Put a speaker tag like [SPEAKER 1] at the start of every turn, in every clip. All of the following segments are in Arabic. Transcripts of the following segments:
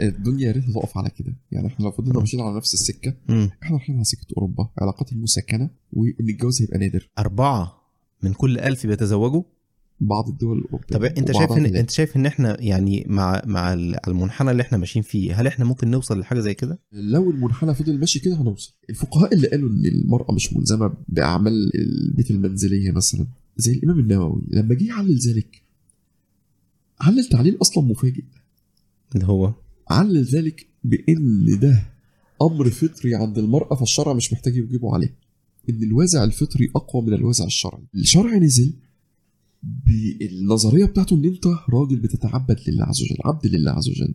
[SPEAKER 1] الدنيا يا ريت تقف على كده يعني إحنا لو فضلنا ماشيين على نفس
[SPEAKER 2] السكة.
[SPEAKER 1] إحنا رايحين على سكة أوروبا علاقات المسكنه وإن الجواز هيبقى نادر
[SPEAKER 2] أربعة من كل ألف بيتزوجوا
[SPEAKER 1] بعض الدول الاوروبيه
[SPEAKER 2] طب أنت شايف
[SPEAKER 1] إن.
[SPEAKER 2] أنت شايف إن إحنا يعني مع مع ال- المنحنى اللي إحنا ماشيين فيه هل إحنا ممكن نوصل لحاجة زي كده؟
[SPEAKER 1] لو المنحنى فضل ماشي كده هنوصل الفقهاء اللي قالوا إن المرأة مش ملزمة بأعمال البيت المنزلية مثلا زي الإمام النووي لما جه يعلل ذلك علل تعليل أصلا مفاجئ
[SPEAKER 2] اللي هو
[SPEAKER 1] علل ذلك بإن ده أمر فطري عند المرأة فالشرع مش محتاج يجيبه عليه. إن الوازع الفطري أقوى من الوازع الشرعي. الشرع نزل بالنظرية بتاعته إن أنت راجل بتتعبد لله عز وجل عبد لله عز وجل.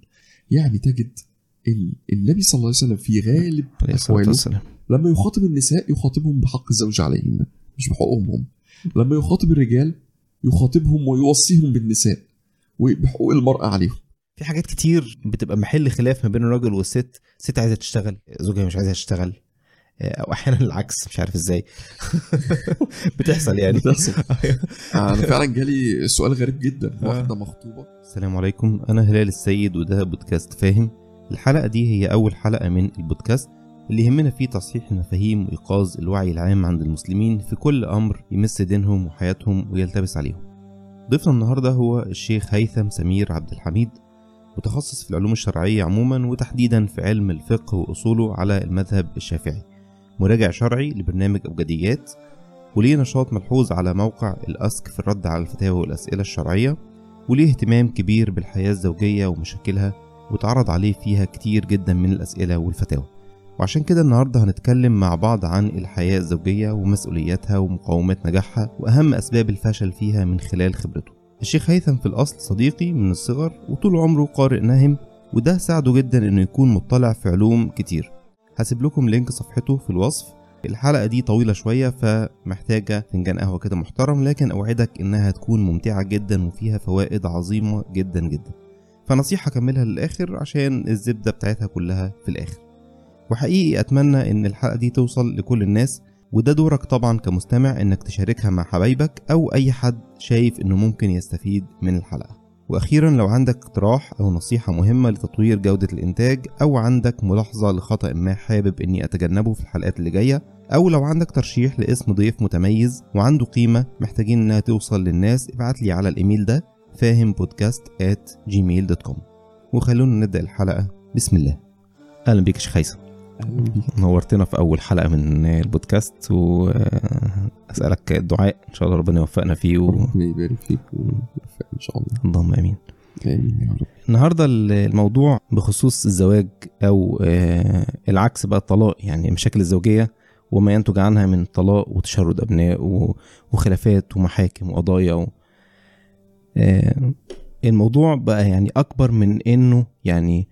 [SPEAKER 1] يعني تجد إن النبي صلى الله عليه وسلم في غالب
[SPEAKER 2] والسلام.
[SPEAKER 1] لما يخاطب النساء يخاطبهم بحق الزوج عليهن مش بحقوقهم. هم لما يخاطب الرجال يخاطبهم ويوصيهم بالنساء وبحقوق المرأة عليهم.
[SPEAKER 2] في حاجات كتير بتبقى محل خلاف ما بين الراجل والست. ست عايزة تشتغل زوجها مش عايزه تشتغل. آه، أو أحيانا العكس مش عارف إزاي. بتحصل يعني.
[SPEAKER 1] بتحصل. أنا فعلا جالي سؤال غريب جدا.
[SPEAKER 2] آه.
[SPEAKER 1] واحدة مخطوبة.
[SPEAKER 2] السلام عليكم. أنا هلال السيد وده بودكاست فاهم. الحلقة دي هي أول حلقة من البودكاست اللي يهمنا فيه تصحيح المفاهيم وإيقاظ الوعي العام عند المسلمين في كل أمر يمس دينهم وحياتهم ويلتبس عليهم. ضيفنا النهارده هو الشيخ هيثم سمير عبد الحميد. متخصص في العلوم الشرعية عموما وتحديدا في علم الفقه وأصوله على المذهب الشافعي. مراجع شرعي لبرنامج أبجديات وليه نشاط ملحوظ على موقع الأسك في الرد على الفتاوى والأسئلة الشرعية وليه اهتمام كبير بالحياة الزوجية ومشاكلها واتعرض عليه فيها كتير جدا من الأسئلة والفتاوى. وعشان كده النهاردة هنتكلم مع بعض عن الحياة الزوجية ومسؤولياتها ومقومات نجاحها وأهم أسباب الفشل فيها من خلال خبرته. الشيخ هيثم في الأصل صديقي من الصغر وطول عمره قارئ نهم وده ساعده جدا إنه يكون مطلع في علوم كتير. هسيب لكم لينك صفحته في الوصف. الحلقة دي طويلة شوية فمحتاجة فنجان قهوة كده محترم لكن أوعدك إنها تكون ممتعة جدا وفيها فوائد عظيمة جدا جدا. فنصيحة كملها للآخر عشان الزبدة بتاعتها كلها في الآخر. وحقيقي أتمنى إن الحلقة دي توصل لكل الناس وده دورك طبعا كمستمع إنك تشاركها مع حبايبك أو أي حد شايف إنه ممكن يستفيد من الحلقة. وأخيرا لو عندك اقتراح أو نصيحة مهمة لتطوير جودة الإنتاج أو عندك ملاحظة لخطأ ما حابب إني أتجنبه في الحلقات اللي جاية أو لو عندك ترشيح لاسم ضيف متميز وعنده قيمة محتاجين إنها توصل للناس ابعت لي على الإيميل ده فاهم بودكاست at gmail.com وخلونا نبدأ الحلقة. بسم الله. أهلا بيك يا شيخ هيثم نورتنا في أول حلقة من البودكاست وأسألك الدعاء. إن شاء الله ربنا يوفقنا فيه و...
[SPEAKER 1] ربنا يبارك فيك ويوفقك إن شاء الله.
[SPEAKER 2] اللهم آمين.
[SPEAKER 1] آمين يا رب.
[SPEAKER 2] النهارده الموضوع بخصوص الزواج أو آه، العكس بقى الطلاق يعني المشاكل الزوجية وما ينتج عنها من طلاق وتشرد أبناء وخلافات ومحاكم وقضايا و... آه، الموضوع بقى يعني أكبر من إنه يعني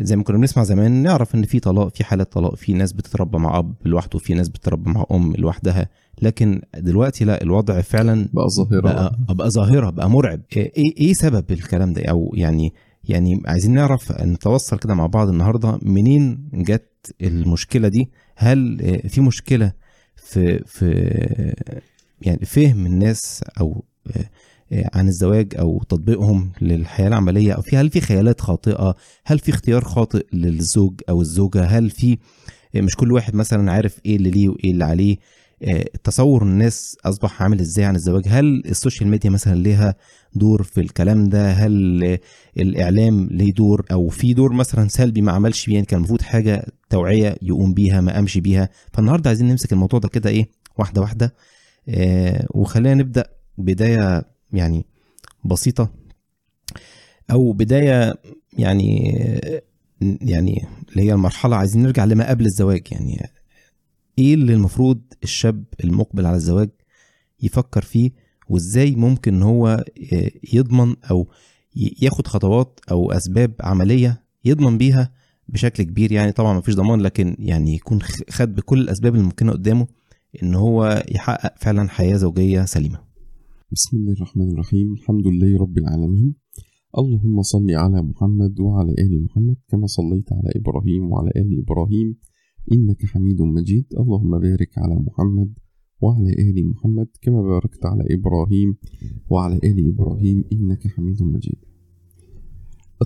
[SPEAKER 2] زي ما كنا بنسمع زمان نعرف إن في طلاق في حالات طلاق في ناس بتتربى مع أب لوحده في ناس بتتربى مع أم لوحدها. لكن دلوقتي لا الوضع فعلا
[SPEAKER 1] بقى ظاهرة.
[SPEAKER 2] بقى بقى ظاهرة بقى مرعب. إيه إيه سبب الكلام ده؟ أو يعني يعني عايزين نعرف نتوصل كده مع بعض النهارده منين جت المشكلة دي؟ هل آه، في مشكلة في في يعني فهم الناس أو آه، آه، عن الزواج أو تطبيقهم للحياة العملية أو في هل في خيالات خاطئة؟ هل في اختيار خاطئ للزوج أو الزوجة؟ هل في مش كل واحد مثلا عارف إيه اللي ليه وإيه اللي عليه؟ آه، تصور الناس أصبح عامل إزاي عن الزواج؟ هل ال social media مثلا ليها دور في الكلام ده؟ هل الإعلام ليه دور؟ أو في دور مثلا سلبي ما عملش بيه؟ يعني كان المفروض حاجة توعية يقوم بيها ما قامش بيها. فالنهاردة عايزين نمسك الموضوع ده كده إيه واحدة واحدة. آه، وخلينا نبدأ بداية يعني بسيطة أو بداية يعني يعني اللي هي المرحلة عايزين نرجع لما قبل الزواج. يعني إيه اللي المفروض الشاب المقبل على الزواج يفكر فيه وإزاي ممكن ان هو يضمن أو ياخد خطوات أو أسباب عملية يضمن بيها بشكل كبير؟ يعني طبعا مفيش ضمان لكن يعني يكون خد بكل الأسباب الممكنه قدامه إن هو يحقق فعلا حياة زوجية سليمة.
[SPEAKER 1] بسم الله الرحمن الرحيم. الحمد لله رب العالمين. اللهم صل على محمد وعلى آل محمد كما صليت على إبراهيم وعلى آل إبراهيم. إنك حميد مجيد. اللهم بارك على محمد وعلى آل محمد كما باركت على إبراهيم وعلى آل إبراهيم. إنك حميد مجيد.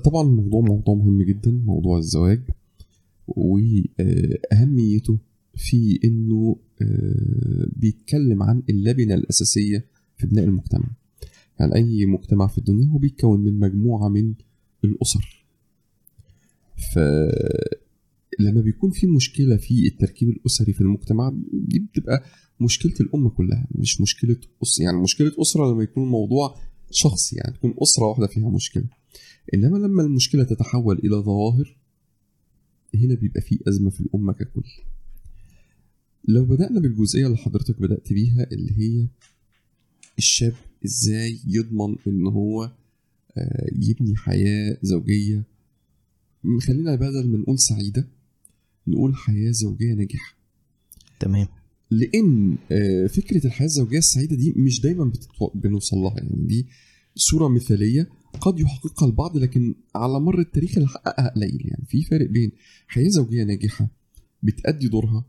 [SPEAKER 1] طبعا الموضوع موضوع مهم جدا موضوع الزواج. وأهميته في إنه آه، بيتكلم عن اللبنة الأساسية في بناء المجتمع. يعني أي مجتمع في الدنيا هو بيتكون من مجموعة من الأسر. فلما بيكون في مشكلة في التركيب الأسري في المجتمع دي بتبقى مشكلة الأمة كلها مش مشكلة أسرة يعني مشكلة أسرة لما يكون الموضوع شخصي يعني تكون أسرة واحدة فيها مشكلة. إنما لما المشكلة تتحول إلى ظواهر هنا بيبقى في أزمة في الأمة ككل. لو بدأنا بالجزئية اللي حضرتك بدأت بيها اللي هي الشاب إزاي يضمن إن هو آه، يبني حياة زوجية؟ خلينا بدل ما نقول سعيدة نقول حياة زوجية ناجحة.
[SPEAKER 2] تمام.
[SPEAKER 1] لأن آه، فكرة الحياة الزوجية السعيدة دي مش دايما. بنوصل لها. يعني دي صورة مثالية قد يحققها البعض لكن على مر التاريخ اللي حققها قليل. يعني في فرق بين حياة زوجية ناجحة بتأدي دورها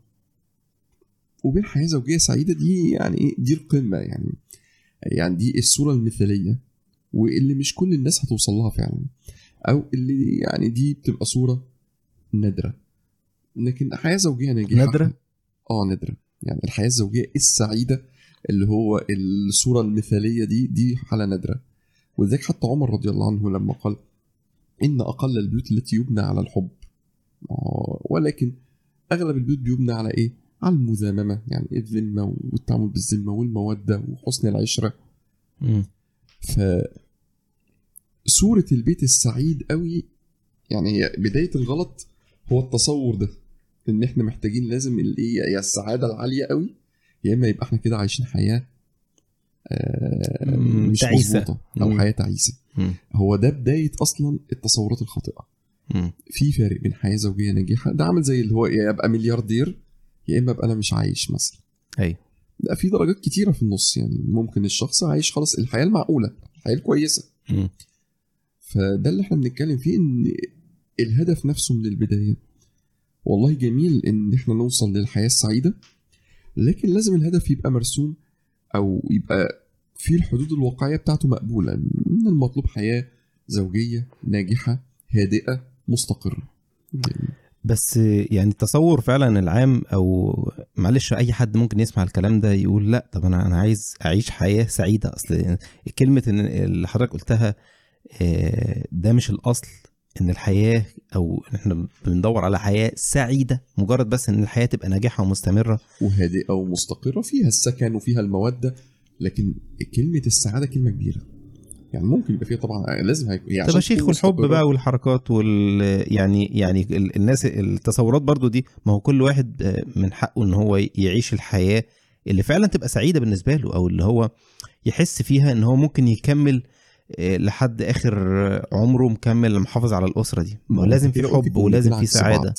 [SPEAKER 1] وبين حياة زوجية سعيدة دي يعني إيه؟ دي القمة. يعني يعني دي الصورة المثالية واللي مش كل الناس هتوصل لها فعلا. أو اللي يعني دي بتبقى صورة نادرة. لكن حياه زوجيه ناجحة.
[SPEAKER 2] نادرة؟
[SPEAKER 1] آه نادرة. يعني الحياة الزوجية السعيدة اللي هو الصورة المثالية دي دي حالة نادرة. ولذلك حتى عمر رضي الله عنه لما قال إن أقل البيوت التي يبنى على الحب. آه، ولكن أغلب البيوت بيبنى على إيه؟ على المذاممه يعني الذمة والتعامل بالذمة والمودة وحسن العشرة
[SPEAKER 2] مم.
[SPEAKER 1] ف صورة البيت السعيد قوي يعني هي بداية الغلط هو التصور ده إن إحنا محتاجين لازم اللي هي يا السعادة العالية قوي يا إما يبقى إحنا كده عايشين حياة آه، مش
[SPEAKER 2] تعيسة.
[SPEAKER 1] مظبوطة أو
[SPEAKER 2] مم.
[SPEAKER 1] تعيسة
[SPEAKER 2] مم.
[SPEAKER 1] هو ده بداية أصلا التصورات الخاطئة
[SPEAKER 2] مم.
[SPEAKER 1] في فارق بين حياة زوجية ناجحة ده عامل زي اللي هو يا ابقى ملياردير يا إما أبقى أنا مش عايش مثلا.
[SPEAKER 2] أيوه.
[SPEAKER 1] لا في درجات كتيرة في النص يعني. ممكن الشخص عايش خلاص الحياة المعقولة الحياة الكويسة.
[SPEAKER 2] مم.
[SPEAKER 1] فده اللي إحنا بنتكلم فيه إن الهدف نفسه من البداية. والله جميل إن إحنا نوصل للحياة السعيدة لكن لازم الهدف يبقى مرسوم أو يبقى في الحدود الواقعية بتاعته مقبولة. من المطلوب حياة زوجية ناجحة هادئة مستقرة.
[SPEAKER 2] بس يعني التصور فعلا العام أو معلش أي حد ممكن يسمع الكلام ده يقول لا طب أنا أنا عايز أعيش حياة سعيدة. أصل كلمة اللي حضرتك قلتها آه، ده مش الأصل. إن الحياة أو إحنا بندور على حياة سعيدة مجرد بس إن الحياة تبقى ناجحة ومستمرة.
[SPEAKER 1] وهادئة ومستقرة فيها السكن وفيها المودة. لكن كلمة السعادة كلمة كبيرة. يعني ممكن يبقى فيها طبعا لازم هيكون
[SPEAKER 2] يا شيخ والحب. بقى والحركات وال يعني يعني ال- الناس التصورات برضو دي ما هو كل واحد آه، من حقه إن هو يعيش الحياة اللي فعلا تبقى سعيدة بالنسبة له أو اللي هو يحس فيها إن هو ممكن يكمل آه، لحد آخر عمره مكمل محافظ على الأسرة دي ما لازم في حب ولازم في
[SPEAKER 1] سعادة.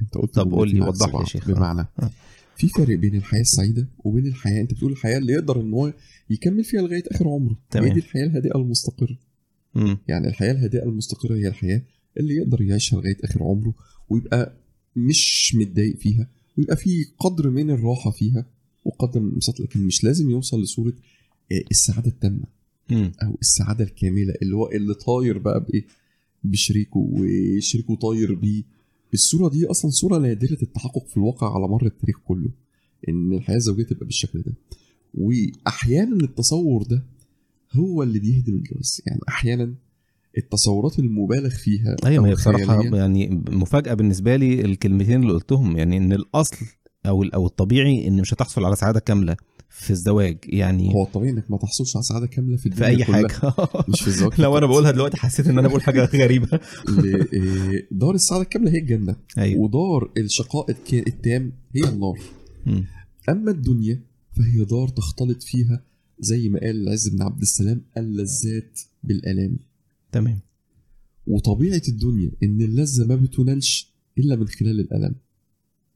[SPEAKER 1] أنت قلت
[SPEAKER 2] طب قول لي، وضح لي يا. شيخ.
[SPEAKER 1] بمعنى
[SPEAKER 2] آه.
[SPEAKER 1] في فرق بين الحياة السعيدة وبين الحياة أنت بتقول الحياة اللي يقدر إن هو يكمل فيها لغاية آخر عمره
[SPEAKER 2] تمام.
[SPEAKER 1] هي دي الحياة الهادئة المستقرة
[SPEAKER 2] مم.
[SPEAKER 1] يعني الحياة الهادئة المستقرة هي الحياة اللي يقدر يعيشها لغاية آخر عمره ويبقى مش متضايق فيها ويبقى في قدر من الراحة فيها وقدر من الانبساط لكن مش لازم يوصل لصورة آه، السعادة التامة
[SPEAKER 2] مم.
[SPEAKER 1] أو السعادة الكاملة اللي هو اللي طاير بقى بإيه بشريكه وشريكه طاير بيه الصورة دي أصلا صورة نادرة التحقق في الواقع على مر التاريخ كله إن الحياة الزوجية تبقى بالشكل ده وأحيانا التصور ده هو اللي بيهدم الجواز. يعني أحيانا التصورات المبالغ فيها أيوه
[SPEAKER 2] هي
[SPEAKER 1] بصراحة
[SPEAKER 2] يعني مفاجأة بالنسبة لي الكلمتين اللي قلتهم. يعني إن الأصل أو أو الطبيعي إن مش هتحصل على سعادة كاملة في الزواج. يعني
[SPEAKER 1] هو الطبيعي إنك ما تحصلش على سعادة كاملة في
[SPEAKER 2] في أي
[SPEAKER 1] كلها،
[SPEAKER 2] حاجة
[SPEAKER 1] مش في الزواج
[SPEAKER 2] لو
[SPEAKER 1] أنا.
[SPEAKER 2] بقولها دلوقتي حسيت إن أنا بقول حاجة
[SPEAKER 1] غريبة. إيه، دار السعادة الكاملة هي الجنة
[SPEAKER 2] أيوه.
[SPEAKER 1] ودار الشقاء التام هي النار. أما الدنيا فهي دار تختلط فيها زي ما قال العز بن عبد السلام اللذات بالآلام.
[SPEAKER 2] تمام.
[SPEAKER 1] وطبيعة الدنيا إن اللذة ما بتنالش إلا من خلال الألم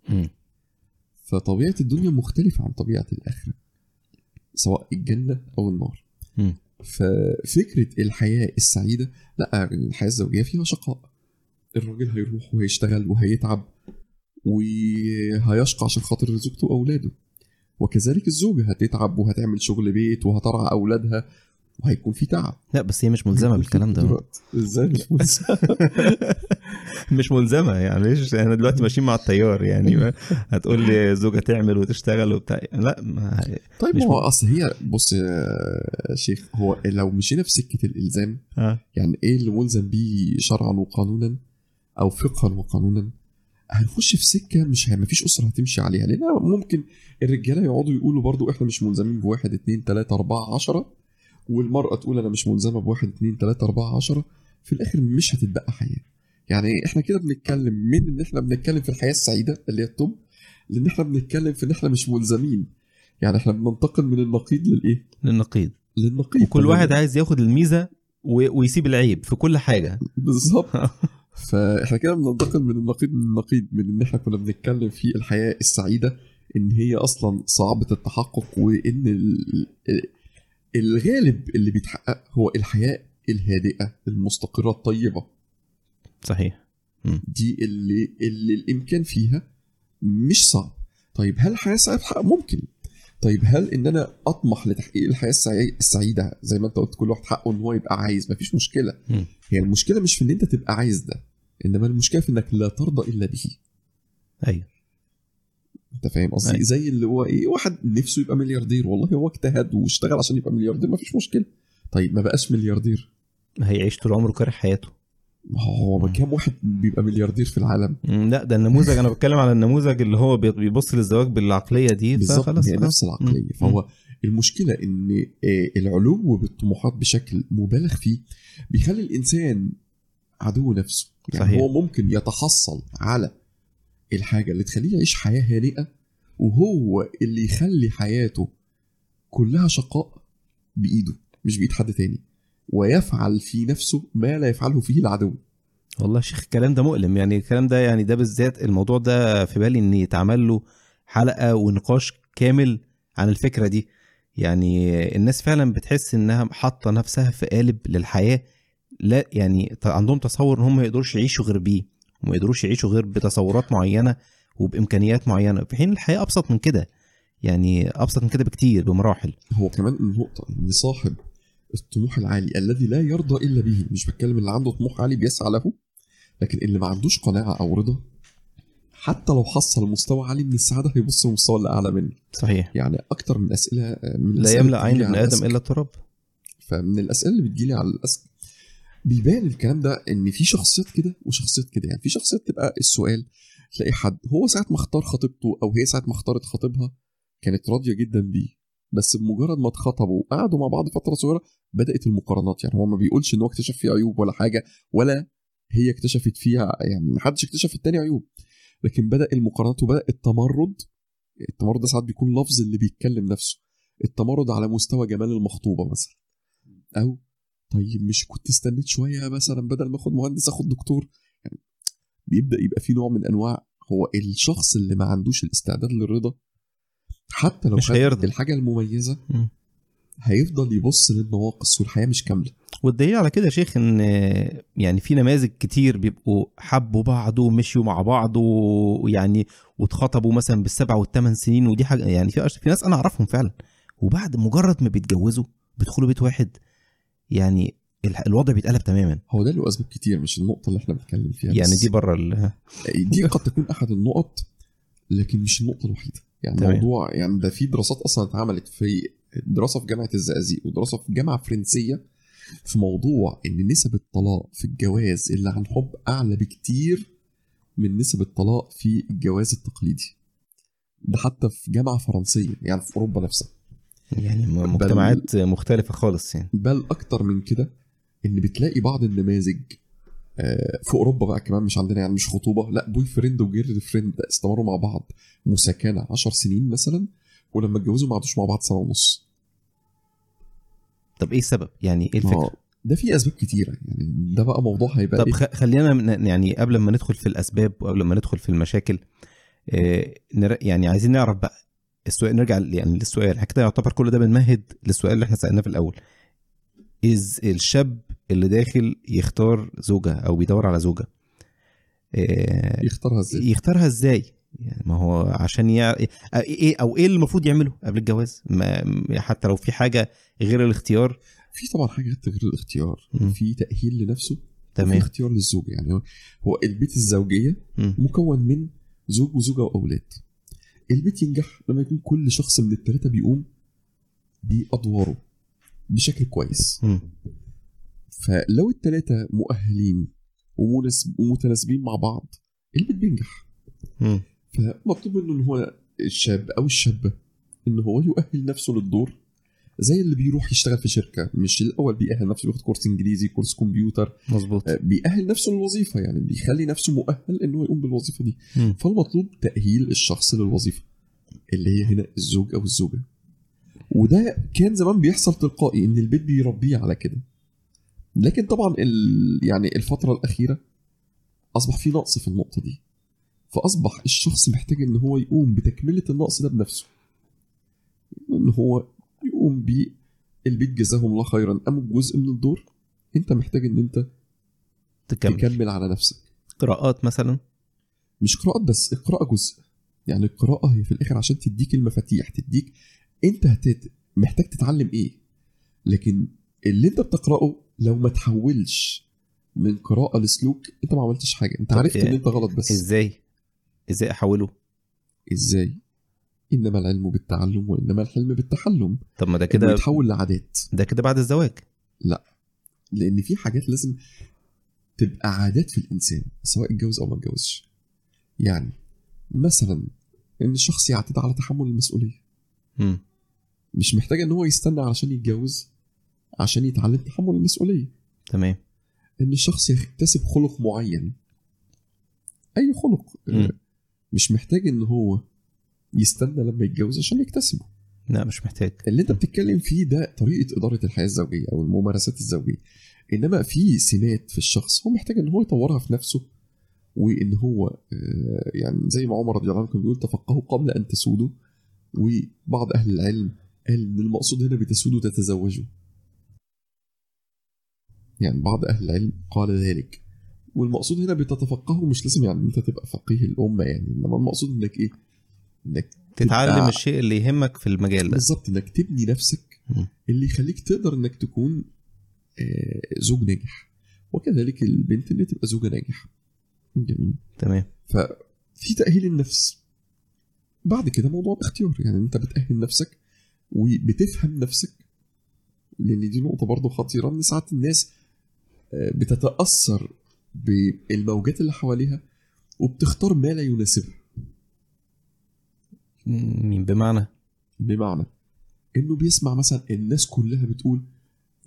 [SPEAKER 2] مم.
[SPEAKER 1] فطبيعة الدنيا مختلفة عن طبيعة الآخرة سواء الجنة أو النار.
[SPEAKER 2] مم.
[SPEAKER 1] ففكرة الحياة السعيدة لا الحياة الزوجية فيها شقاء. الراجل هيروح وهيشتغل وهيتعب وهيشقى عشان خاطر زوجته وأولاده. وكذلك الزوجة هتتعب وهتعمل شغل بيت وهترعى أولادها وهيكون في تعب
[SPEAKER 2] لا بس هي مش
[SPEAKER 1] ملزمة
[SPEAKER 2] بالكلام ده.
[SPEAKER 1] إزاي مش ملزمة
[SPEAKER 2] مش ملزمة يعني ليش إحنا دلوقتي ماشيين مع التيار يعني هتقول لي زوجة تعمل وتشتغل وبتاع لا ما
[SPEAKER 1] طيب
[SPEAKER 2] مش
[SPEAKER 1] ما هو. أصل هي بص يا شيخ هو لو مشينا في سكة الإلزام
[SPEAKER 2] آه.
[SPEAKER 1] يعني إيه اللي ملزم بيه شرعا وقانونا أو فقها وقانونا هنخش في سكة مش ما فيش أسرة هتمشي عليها لأن ممكن الرجالة يقعدوا يقولوا برضو إحنا مش ملزمين بواحد اتنين تلاتة أربعة عشرة والمرأة تقول أنا مش ملزمة بواحد اتنين تلاتة أربعة عشرة في الآخر مش هتتبقى حياة. يعني إحنا كده بنتكلم من إن إحنا بنتكلم في الحياة السعيدة اللي هي الطب لأن إحنا بنتكلم في إن إحنا مش ملزمين. يعني إحنا بننتقل من النقيض للإيه؟
[SPEAKER 2] للنقيض.
[SPEAKER 1] للنقيض.
[SPEAKER 2] وكل. واحد عايز ياخد الميزة ويسيب العيب في كل حاجة.
[SPEAKER 1] بالظبط. فإحنا كده بننتقل من النقيض من النقيض من إن إحنا كنا بنتكلم في الحياة السعيدة إن هي أصلا صعبة التحقق وإن ال- ال- الغالب اللي بيتحقق هو الحياة الهادئة المستقرة الطيبة.
[SPEAKER 2] صحيح.
[SPEAKER 1] دي اللي اللي الإمكان فيها مش صعب. طيب هل الحياة السعيدة ممكن. طيب هل إن أنا أطمح لتحقيق الحياة السعي- السعيدة زي ما أنت قلت كل واحد حقه إن هو يبقى عايز؟ مفيش
[SPEAKER 2] مشكلة.
[SPEAKER 1] هي المشكلة مش في إن أنت تبقى عايز ده. إنما المشكلة في إنك لا ترضى إلا به.
[SPEAKER 2] أيوه.
[SPEAKER 1] أنت فاهم قصدي؟
[SPEAKER 2] أيوة.
[SPEAKER 1] زي اللي هو إيه واحد نفسه يبقى ملياردير. والله هو اجتهد واشتغل عشان يبقى ملياردير مفيش مشكلة. طيب ما بقاش ملياردير.
[SPEAKER 2] هيعيش طول عمره كاره حياته.
[SPEAKER 1] ما هو. كام واحد بيبقى ملياردير في العالم؟
[SPEAKER 2] لا ده النموذج. أنا بتكلم على النموذج اللي هو بي- بيبص للزواج بالعقلية دي
[SPEAKER 1] بالظبط
[SPEAKER 2] فخلاص
[SPEAKER 1] هي. نفس
[SPEAKER 2] العقلية.
[SPEAKER 1] فهو المشكلة إن آه، العلو بالطموحات بشكل مبالغ فيه بيخلي الإنسان عدو نفسه. يعني
[SPEAKER 2] صحيح.
[SPEAKER 1] هو ممكن يتحصل على الحاجة اللي تخليه يعيش حياة هانئه وهو اللي يخلي حياته كلها شقاء بإيده مش بإيد حد تاني ويفعل في نفسه ما لا يفعله فيه العدو.
[SPEAKER 2] والله شيخ الكلام ده مؤلم. يعني الكلام ده يعني ده بالذات الموضوع ده في بالي إن يتعمل له حلقة ونقاش كامل عن الفكرة دي. يعني الناس فعلا بتحس إنها حاطة نفسها في قالب للحياة لا يعني عندهم تصور إن هم ما يقدروش يعيشوا غير بيه وما يقدروش يعيشوا غير بتصورات معينة وبإمكانيات معينة في حين الحياة أبسط من كده يعني أبسط من كده بكتير بمراحل.
[SPEAKER 1] هو كمان النقطة إن صاحب الطموح العالي الذي لا يرضى إلا به مش بتكلم اللي عنده طموح عالي بيسعى له لكن اللي ما عندوش قناعة أو رضا حتى لو حصل مستوى عالي من السعادة هيبص للمستوى اللي أعلى منه.
[SPEAKER 2] صحيح.
[SPEAKER 1] يعني أكتر من أسئلة من
[SPEAKER 2] لا
[SPEAKER 1] يملأ
[SPEAKER 2] عين ابن
[SPEAKER 1] آدم
[SPEAKER 2] إلا التراب.
[SPEAKER 1] فمن الأسئلة اللي بتجيلي على الأسك بيبان الكلام ده إن في شخصيات كده وشخصيات كده. يعني في شخصيات تبقى السؤال تلاقي حد هو ساعة ما اختار خطيبته أو هي ساعة ما اختارت خطيبها كانت راضية جدا بيه. بس بمجرد ما اتخطبوا وقعدوا مع بعض فترة صغيرة بدأت المقارنات. يعني هو ما بيقولش إن هو اكتشف فيه عيوب ولا حاجة ولا هي اكتشفت فيها يعني ما حدش اكتشف التاني عيوب. لكن بدأ المقارنات وبدأ التمرد التمرد ده ساعات بيكون لفظ اللي بيتكلم نفسه. التمرد على مستوى جمال المخطوبة مثلا. أو طيب مش كنت استنيت شوية مثلا بدل ما أخد مهندس أخد دكتور يعني بيبدأ يبقى في نوع من أنواع هو الشخص اللي ما عندوش الاستعداد للرضا حتى لو
[SPEAKER 2] مش هيرضى.
[SPEAKER 1] الحاجة المميزة
[SPEAKER 2] مم.
[SPEAKER 1] هيفضل يبص للنواقص والحياة مش كاملة
[SPEAKER 2] والدليل على كده يا شيخ إن يعني في نماذج كتير بيبقوا حبوا بعض ومشيوا مع بعض ويعني واتخطبوا مثلا بالسبع والثمان سنين ودي حاجة يعني في في ناس أنا أعرفهم فعلا وبعد مجرد ما بيتجوزوا بيدخلوا بيت واحد يعني ال- الوضع بيتقلب تماما.
[SPEAKER 1] هو ده له اسباب كتير مش النقطة اللي إحنا بنتكلم فيها
[SPEAKER 2] يعني
[SPEAKER 1] بس.
[SPEAKER 2] دي بره ال-
[SPEAKER 1] دي قد تكون أحد النقط لكن مش النقطة الوحيدة. يعني
[SPEAKER 2] تمام.
[SPEAKER 1] موضوع يعني ده في دراسات أصلا اتعملت في دراسة في جامعة الزقازيق ودراسة في جامعة فرنسية في موضوع إن نسب الطلاق في الجواز اللي عن حب أعلى بكتير من نسب الطلاق في الجواز التقليدي. ده حتى في جامعة فرنسية يعني في أوروبا نفسها.
[SPEAKER 2] يعني مجتمعات مختلفة خالص يعني.
[SPEAKER 1] بل أكتر من كده إن بتلاقي بعض النماذج آه، في أوروبا بقى كمان مش عندنا يعني مش خطوبة لا boyfriend و girlfriend استمروا مع بعض مساكنة 10 سنين مثلا ولما اتجوزوا ما قعدوش مع بعض سنة ونص.
[SPEAKER 2] طب إيه السبب؟ يعني إيه
[SPEAKER 1] الفكرة؟ ده في أسباب كتيرة يعني ده بقى موضوع هيبقى
[SPEAKER 2] طب
[SPEAKER 1] إيه؟
[SPEAKER 2] خلينا يعني قبل ما ندخل في الأسباب وقبل ما ندخل في المشاكل آه، يعني عايزين نعرف بقى السؤال نرجع يعني للسؤال. إحنا كده يعتبر كل ده بنمهد للسؤال اللي إحنا سألناه في الأول؟ إز الشاب اللي داخل يختار زوجة أو بيدور على زوجة آه،
[SPEAKER 1] يختارها إزاي؟
[SPEAKER 2] يختارها إزاي؟ يعني ما هو عشان يع... إيه أو إيه اللي المفروض يعمله قبل الجواز؟ ما حتى لو في حاجة غير الاختيار.
[SPEAKER 1] في طبعا حاجات غير الاختيار. في تأهيل لنفسه
[SPEAKER 2] تمام.
[SPEAKER 1] اختيار للزوج. يعني هو- البيت
[SPEAKER 2] الزوجية.
[SPEAKER 1] مكون من زوج وزوجة وأولاد. البيت ينجح لما يكون كل شخص من الثلاثه بيقوم بأدواره بشكل كويس
[SPEAKER 2] مم.
[SPEAKER 1] فلو الثلاثه مؤهلين ومتناسبين مع بعض البيت بينجح. فمطلوب منه إن هو الشاب أو الشابة إن هو يؤهل نفسه للدور زي اللي بيروح يشتغل في شركة مش الأول بيأهل نفسه بياخد كورس إنجليزي كورس كمبيوتر.
[SPEAKER 2] مظبوط.
[SPEAKER 1] آه، بيأهل نفسه للوظيفة يعني بيخلي نفسه مؤهل إن هو يقوم بالوظيفة دي.
[SPEAKER 2] مم.
[SPEAKER 1] فالمطلوب تأهيل الشخص للوظيفة اللي هي هنا الزوج أو الزوجة. وده كان زمان بيحصل تلقائي إن البيت بيربيه على كده. لكن طبعا ال... يعني الفترة الأخيرة أصبح في نقص في النقطة دي. فأصبح الشخص محتاج إن هو يقوم بتكملة النقص ده بنفسه. إن هو يقوم ب البيت جزاهم الله خيرا. قاموا بجزء من الدور؟ أنت محتاج إن أنت
[SPEAKER 2] تكمل.
[SPEAKER 1] تكمل على نفسك.
[SPEAKER 2] قراءات مثلا؟
[SPEAKER 1] مش قراءة بس القراءة جزء. يعني القراءة هي في الآخر عشان تديك المفاتيح تديك أنت هتت... محتاج تتعلم إيه. لكن اللي أنت بتقرأه لو ما تحولش من قراءة لسلوك أنت ما عملتش حاجة. أنت
[SPEAKER 2] طب
[SPEAKER 1] عرفت إن
[SPEAKER 2] إيه؟
[SPEAKER 1] أنت غلط بس.
[SPEAKER 2] إزاي؟ إزاي أحوله؟
[SPEAKER 1] إزاي؟ إنما العلم بالتعلم وإنما الحلم بالتحلم.
[SPEAKER 2] طب ما ده
[SPEAKER 1] كده
[SPEAKER 2] كده
[SPEAKER 1] يتحول لعادات.
[SPEAKER 2] ده كده بعد الزواج.
[SPEAKER 1] لأن في حاجات لازم تبقى عادات في الإنسان سواء اتجوز أو ما اتجوزش. يعني مثلا إن الشخص يعتاد على تحمل المسؤولية.
[SPEAKER 2] مم.
[SPEAKER 1] مش محتاج إن هو يستنى علشان يتجوز عشان يتعلم تحمل المسؤولية.
[SPEAKER 2] تمام.
[SPEAKER 1] إن الشخص يكتسب خلق معين. أي خلق. آه، مش محتاج إن هو يستنى لما يتجوز عشان يكتسبه.
[SPEAKER 2] لا مش محتاج.
[SPEAKER 1] اللي انت بتتكلم فيه ده طريقة إدارة الحياة الزوجية أو الممارسات الزوجية. إنما في سمات في الشخص هو محتاج إن هو يطورها في نفسه وإن هو آه، يعني زي ما عمر رضي الله عنه كان بيقول تفقهوا قبل أن تسودوا وبعض أهل العلم قال إن المقصود هنا بتسودوا تتزوجوا. يعني بعض أهل العلم قال ذلك. والمقصود هنا بتتفقهوا مش لازم يعني أنت تبقى فقيه الأمة يعني إنما المقصود إنك إيه؟ إنك
[SPEAKER 2] تتعلم الشيء اللي يهمك في المجال ده.
[SPEAKER 1] بالظبط إنك تبني نفسك. اللي يخليك تقدر إنك تكون آه، زوج ناجح. وكذلك البنت اللي تبقى زوجة ناجحة. جميل.
[SPEAKER 2] تمام.
[SPEAKER 1] ففي تأهيل النفس. بعد كده موضوع الاختيار. يعني أنت بتأهل نفسك وبتفهم نفسك. لأن دي نقطة برضه خطيرة. إن ساعات الناس آه، بتتأثر بالموجات اللي حواليها وبتختار ما لا يناسبها.
[SPEAKER 2] مم، بمعنى؟
[SPEAKER 1] بمعنى إنه بيسمع مثلا الناس كلها بتقول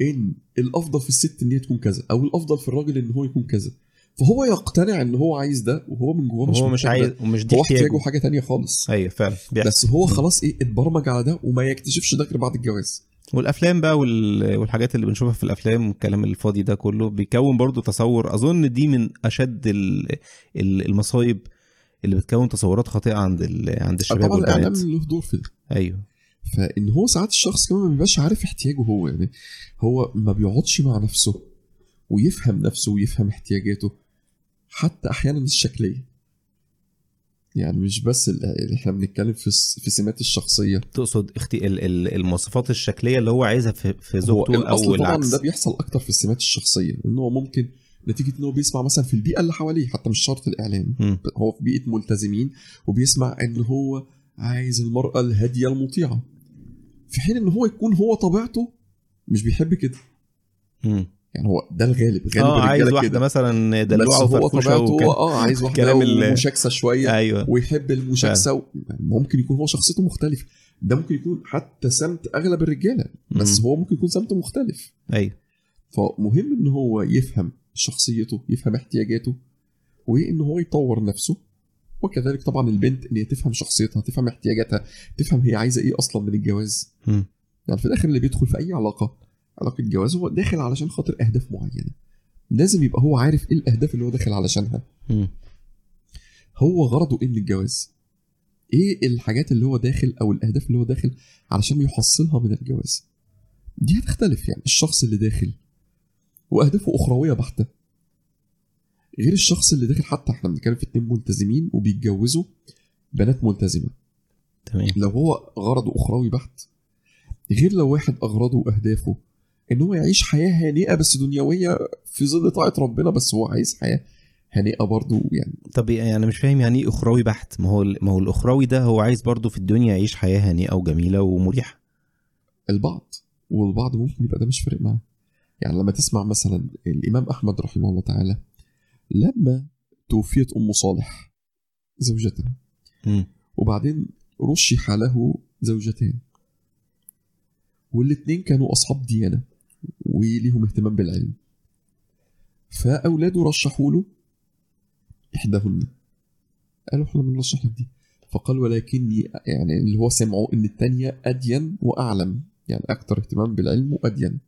[SPEAKER 1] إن الأفضل في الست إن هي تكون كذا أو الأفضل في الراجل إن هو يكون كذا. فهو يقتنع إن هو عايز ده وهو من جواه مش
[SPEAKER 2] هو مش عايز. ومش دي
[SPEAKER 1] هو احتياجه حاجة تانية خالص.
[SPEAKER 2] أيوه فعلا بيحصل.
[SPEAKER 1] بس هو خلاص إيه اتبرمج على ده وما يكتشفش ده غير بعد الجواز.
[SPEAKER 2] والأفلام بقى وال... والحاجات اللي بنشوفها في الأفلام والكلام الفاضي ده كله بيكون برضو تصور. أظن دي من أشد ال... ال- المصايب اللي بتكون تصورات خاطئة عند ال... عند الشباب
[SPEAKER 1] طبعا الاعلام له دور في ده
[SPEAKER 2] أيوه.
[SPEAKER 1] فإن هو ساعات الشخص كمان ما بيبقاش عارف احتياجه هو يعني هو ما بيقعدش مع نفسه ويفهم نفسه ويفهم احتياجاته حتى أحيانا الشكلية. يعني مش بس ال- اللي إحنا بنتكلم في في سمات الشخصية.
[SPEAKER 2] تقصد أختي ال... ال... المواصفات الشكلية اللي هو عايزها في, زوجته أو
[SPEAKER 1] طبعا
[SPEAKER 2] العكس.
[SPEAKER 1] ده بيحصل أكتر في السمات الشخصية إن هو ممكن نتيجة إن هو بيسمع مثلا في البيئة اللي حواليه حتى مش شرط
[SPEAKER 2] الإعلام.
[SPEAKER 1] هو في بيئة ملتزمين وبيسمع إن هو عايز المرأة الهادية المطيعة. في حين إن هو يكون هو طبيعته مش بيحب كده. يعني هو ده الغالب. غالب
[SPEAKER 2] آه عايز واحدة
[SPEAKER 1] كده.
[SPEAKER 2] مثلا دلوعة
[SPEAKER 1] هو طبيعته آه عايز
[SPEAKER 2] واحدة
[SPEAKER 1] مشاكسه شوية
[SPEAKER 2] أيوه.
[SPEAKER 1] ويحب المشاكسة و... ممكن يكون هو شخصيته مختلفة. ده ممكن يكون حتى سمت أغلب الرجالة بس
[SPEAKER 2] مم.
[SPEAKER 1] هو ممكن يكون سمته مختلف.
[SPEAKER 2] أيوه.
[SPEAKER 1] فمهم إن هو يفهم شخصيته يفهم احتياجاته وان هو يطور نفسه. وكذلك طبعا البنت إن هي تفهم شخصيتها تفهم احتياجاتها تفهم هي عايزة إيه أصلا من الجواز.
[SPEAKER 2] مم.
[SPEAKER 1] يعني في الآخر اللي بيدخل في أي علاقة علاقة جواز هو داخل علشان خاطر أهداف معينة. لازم يبقى هو عارف إيه الأهداف اللي هو داخل علشانها.
[SPEAKER 2] مم.
[SPEAKER 1] هو غرضه إيه من الجواز؟ إيه الحاجات اللي هو داخل أو الأهداف اللي هو داخل علشان يحصلها من الجواز؟ دي هتختلف يعني الشخص اللي داخل وأهدافه أخروية بحتة. غير الشخص اللي داخل حتى إحنا بنتكلم في اتنين ملتزمين وبيتجوزوا بنات ملتزمة.
[SPEAKER 2] تمام.
[SPEAKER 1] لو هو غرضه أخروي بحت غير لو واحد أغراضه وأهدافه إن هو يعيش حياة هانئه بس دنيوية في ظل طاعة ربنا بس هو عايز حياة هانئه برضه يعني.
[SPEAKER 2] طب يعني مش فاهم يعني إيه أخروي بحت؟ ما هو ما هو الأخروي ده هو عايز برضه في الدنيا يعيش حياة هانئه وجميلة ومريحة.
[SPEAKER 1] البعض والبعض ممكن يبقى ده مش فارق معاه. يعني لما تسمع مثلا الإمام أحمد رحمه الله تعالى لما توفيت أم صالح زوجته. وبعدين رشح له زوجتان والاتنين كانوا أصحاب ديانة وليهم اهتمام بالعلم فأولاده رشحوا له إحداهن قالوا إحنا بنرشح لك دي فقال ولكني يعني اللي هو سمعوا إن التانية أدين وأعلم يعني أكثر اهتمام بالعلم وأدين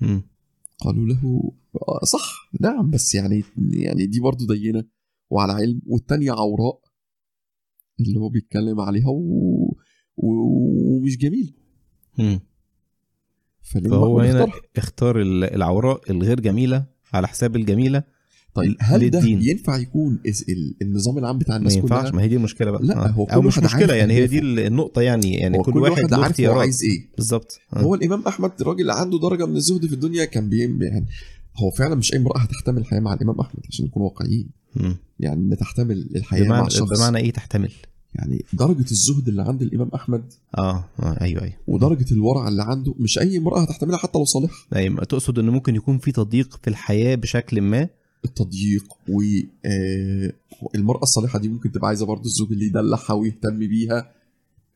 [SPEAKER 2] مم.
[SPEAKER 1] قالوا له آه، صح نعم بس يعني يعني دي برضو دينة وعلى علم. والتانية عوراء اللي هو بيتكلم عليها و... و... ومش جميل.
[SPEAKER 2] فهو هنا
[SPEAKER 1] اختار.
[SPEAKER 2] اختار ال- العوراء الغير جميلة على حساب الجميلة
[SPEAKER 1] طيب هل ده. ينفع يكون النظام العام بتاع
[SPEAKER 2] ما
[SPEAKER 1] الناس
[SPEAKER 2] ينفعش
[SPEAKER 1] كلها
[SPEAKER 2] ما هي دي المشكلة بقى.
[SPEAKER 1] لا،
[SPEAKER 2] آه.
[SPEAKER 1] هو كل
[SPEAKER 2] أو مش
[SPEAKER 1] واحد مشكلة
[SPEAKER 2] يعني هي. دي ال- النقطة يعني يعني كل,
[SPEAKER 1] كل
[SPEAKER 2] واحد
[SPEAKER 1] واحد عارف هو عايز إيه.
[SPEAKER 2] بالظبط. آه.
[SPEAKER 1] هو الإمام أحمد راجل عنده درجة من الزهد في الدنيا كان بيم يعني هو فعلا مش أي امرأة هتحتمل الحياة مع الإمام أحمد عشان نكون واقعيين. يعني ان تحتمل الحياة مع
[SPEAKER 2] بمعنى
[SPEAKER 1] شخص.
[SPEAKER 2] بمعنى إيه تحتمل؟
[SPEAKER 1] يعني درجة الزهد اللي عند الإمام أحمد
[SPEAKER 2] آه, آه أيوه أيوه.
[SPEAKER 1] ودرجة الورع اللي عنده مش أي امرأة هتحتملها حتى لو صالحة.
[SPEAKER 2] أيوه تقصد إن ممكن يكون في تضييق في الحياة بشكل ما؟
[SPEAKER 1] التضييق والمرأة الصالحة دي ممكن تبقى عايزة برضه الزوج اللي يدلعها ويهتم بيها.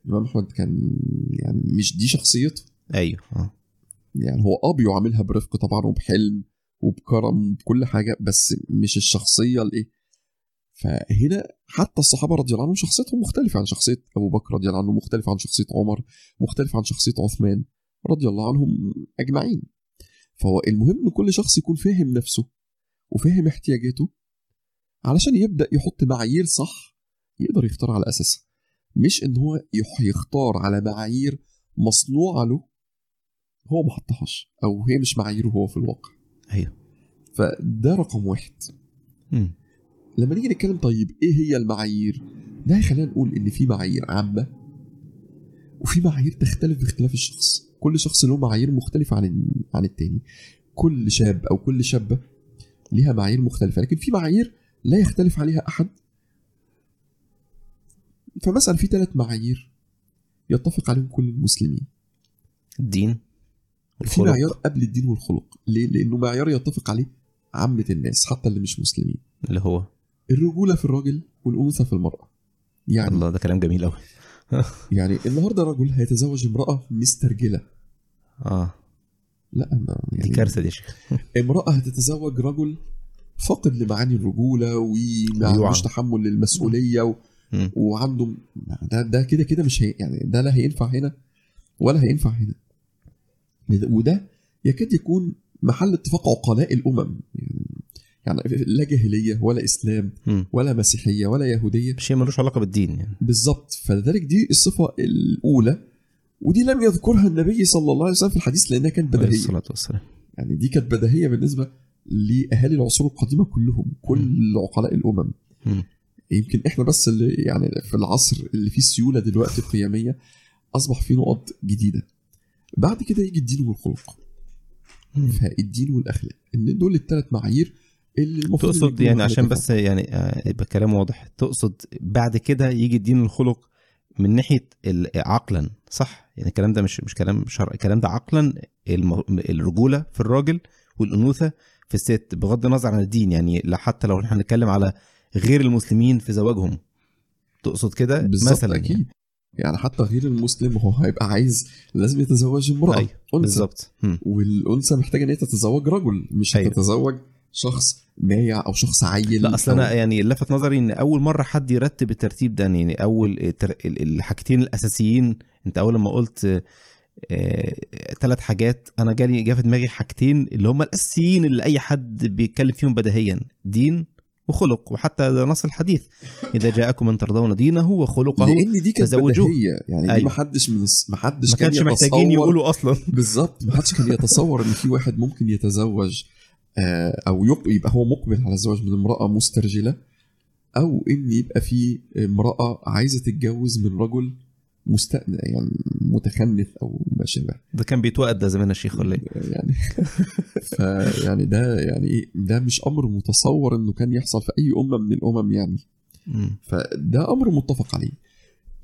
[SPEAKER 1] الإمام أحمد كان يعني مش دي شخصيته.
[SPEAKER 2] أيوه. آه.
[SPEAKER 1] يعني هو آه بيعاملها برفق طبعا وبحلم وبكرم وبكل حاجة بس مش الشخصية الإيه. فهنا حتى الصحابة رضي الله عنهم شخصيتهم مختلفة عن شخصية أبو بكر رضي الله عنه مختلفة عن شخصية عمر مختلفة عن شخصية عثمان رضي الله عنهم أجمعين. فهو المهم إن كل شخص يكون فاهم نفسه. وفاهم احتياجاته علشان يبدأ يحط معايير صح يقدر يختار على اساسها مش إن هو يختار على معايير مصنوعة له هو ما حطهاش أو هي مش معاييره هو في الواقع.
[SPEAKER 2] أيوه
[SPEAKER 1] فده رقم واحد.
[SPEAKER 2] مم.
[SPEAKER 1] لما نيجي نتكلم طيب إيه هي المعايير؟ ده هيخلينا نقول إن في معايير عامة وفي معايير تختلف باختلاف الشخص. كل شخص له معايير مختلفة عن عن التاني. كل شاب أو كل شابة ليها معايير مختلفة لكن في معايير لا يختلف عليها أحد. فمثلا في ثلاث معايير يتفق عليهم كل المسلمين.
[SPEAKER 2] الدين
[SPEAKER 1] في. معيار قبل الدين والخلق. ليه؟ لأنه معيار يتفق عليه عامة الناس حتى اللي مش مسلمين.
[SPEAKER 2] اللي هو؟
[SPEAKER 1] الرجولة في الراجل والأنوثة في المرأة. يعني
[SPEAKER 2] الله ده كلام جميل قوي
[SPEAKER 1] يعني النهارده رجل هيتزوج امرأة مسترجلة.
[SPEAKER 2] آه.
[SPEAKER 1] لا
[SPEAKER 2] دي
[SPEAKER 1] يعني
[SPEAKER 2] كارثة دي يا شيخ.
[SPEAKER 1] امرأة هتتزوج رجل فاقد لمعاني الرجولة وما. عندوش تحمل للمسؤولية و... وعنده ده ده كده كده مش هي يعني ده لا هينفع هنا ولا هينفع هنا. وده يكاد يكون محل اتفاق عقلاء الأمم يعني يعني لا جاهلية ولا
[SPEAKER 2] إسلام.
[SPEAKER 1] ولا مسيحية ولا يهودية.
[SPEAKER 2] شيء ملوش علاقة بالدين يعني.
[SPEAKER 1] بالظبط. فلذلك دي الصفة الأولى ودي لم يذكرها النبي صلى الله عليه وسلم في الحديث لأنها كانت
[SPEAKER 2] عليه
[SPEAKER 1] بديهيه
[SPEAKER 2] الصلاة والسلام.
[SPEAKER 1] يعني دي كانت بديهيه بالنسبة لأهالي العصور القديمة كلهم كل عقلاء الأمم.
[SPEAKER 2] مم.
[SPEAKER 1] يمكن إحنا بس اللي يعني في العصر اللي فيه سيوله دلوقتي قيميه أصبح فيه نقط جديدة. بعد كده يجي الدين والخلق. فالدين والأخلاق. إن دول الثلاث معايير اللي المفروض
[SPEAKER 2] تقصد يعني عشان. بس يعني آه، يبقى كلام واضح. تقصد بعد كده يجي الدين والخلق من ناحية عقلا صح يعني الكلام ده مش مش كلام شرع الكلام ده عقلا الرجولة في الراجل والأنوثة في الست بغض النظر عن الدين يعني لا حتى لو إحنا هنتكلم على غير المسلمين في زواجهم تقصد كده مثلا
[SPEAKER 1] أكيد
[SPEAKER 2] يعني.
[SPEAKER 1] يعني. حتى غير المسلم هو هيبقى عايز لازم يتزوج امرأة
[SPEAKER 2] أيوه
[SPEAKER 1] أنثى
[SPEAKER 2] بالظبط.
[SPEAKER 1] والأنثى محتاجة إن هي تتزوج رجل مش
[SPEAKER 2] أيوة.
[SPEAKER 1] هتتزوج شخص مايع أو شخص عيل
[SPEAKER 2] لا
[SPEAKER 1] أصل
[SPEAKER 2] أنا يعني لفت نظري إن أول مرة حد يرتب الترتيب ده يعني أول الحاجتين الأساسيين أنت أول ما قلت ثلاث حاجات أنا جالي جه في دماغي حاجتين اللي هم الأساسيين اللي أي حد بيتكلم فيهم بديهيا دين وخلق وحتى ده نص الحديث إذا جاءكم من ترضون دينه وخلقه
[SPEAKER 1] لأن دي كانت. بديهية يعني دي
[SPEAKER 2] أيوة.
[SPEAKER 1] ما حدش من ما حدش
[SPEAKER 2] ما
[SPEAKER 1] كان
[SPEAKER 2] كانش محتاجين يقولوا أصلا
[SPEAKER 1] بالظبط ما حدش كان يتصور إن في واحد ممكن يتزوج آه، أو يق- يبقى هو مقبل على الزواج من امرأة مسترجلة أو إن يبقى في امرأة عايزة تتجوز من رجل مست يعني متخنث أو ما شابه
[SPEAKER 2] ده كان بيتوقد ده زمان يا شيخ ولا إيه؟
[SPEAKER 1] يعني فيعني ده يعني إيه ده مش أمر متصور إنه كان يحصل في أي امه من الأمم يعني. فده أمر متفق عليه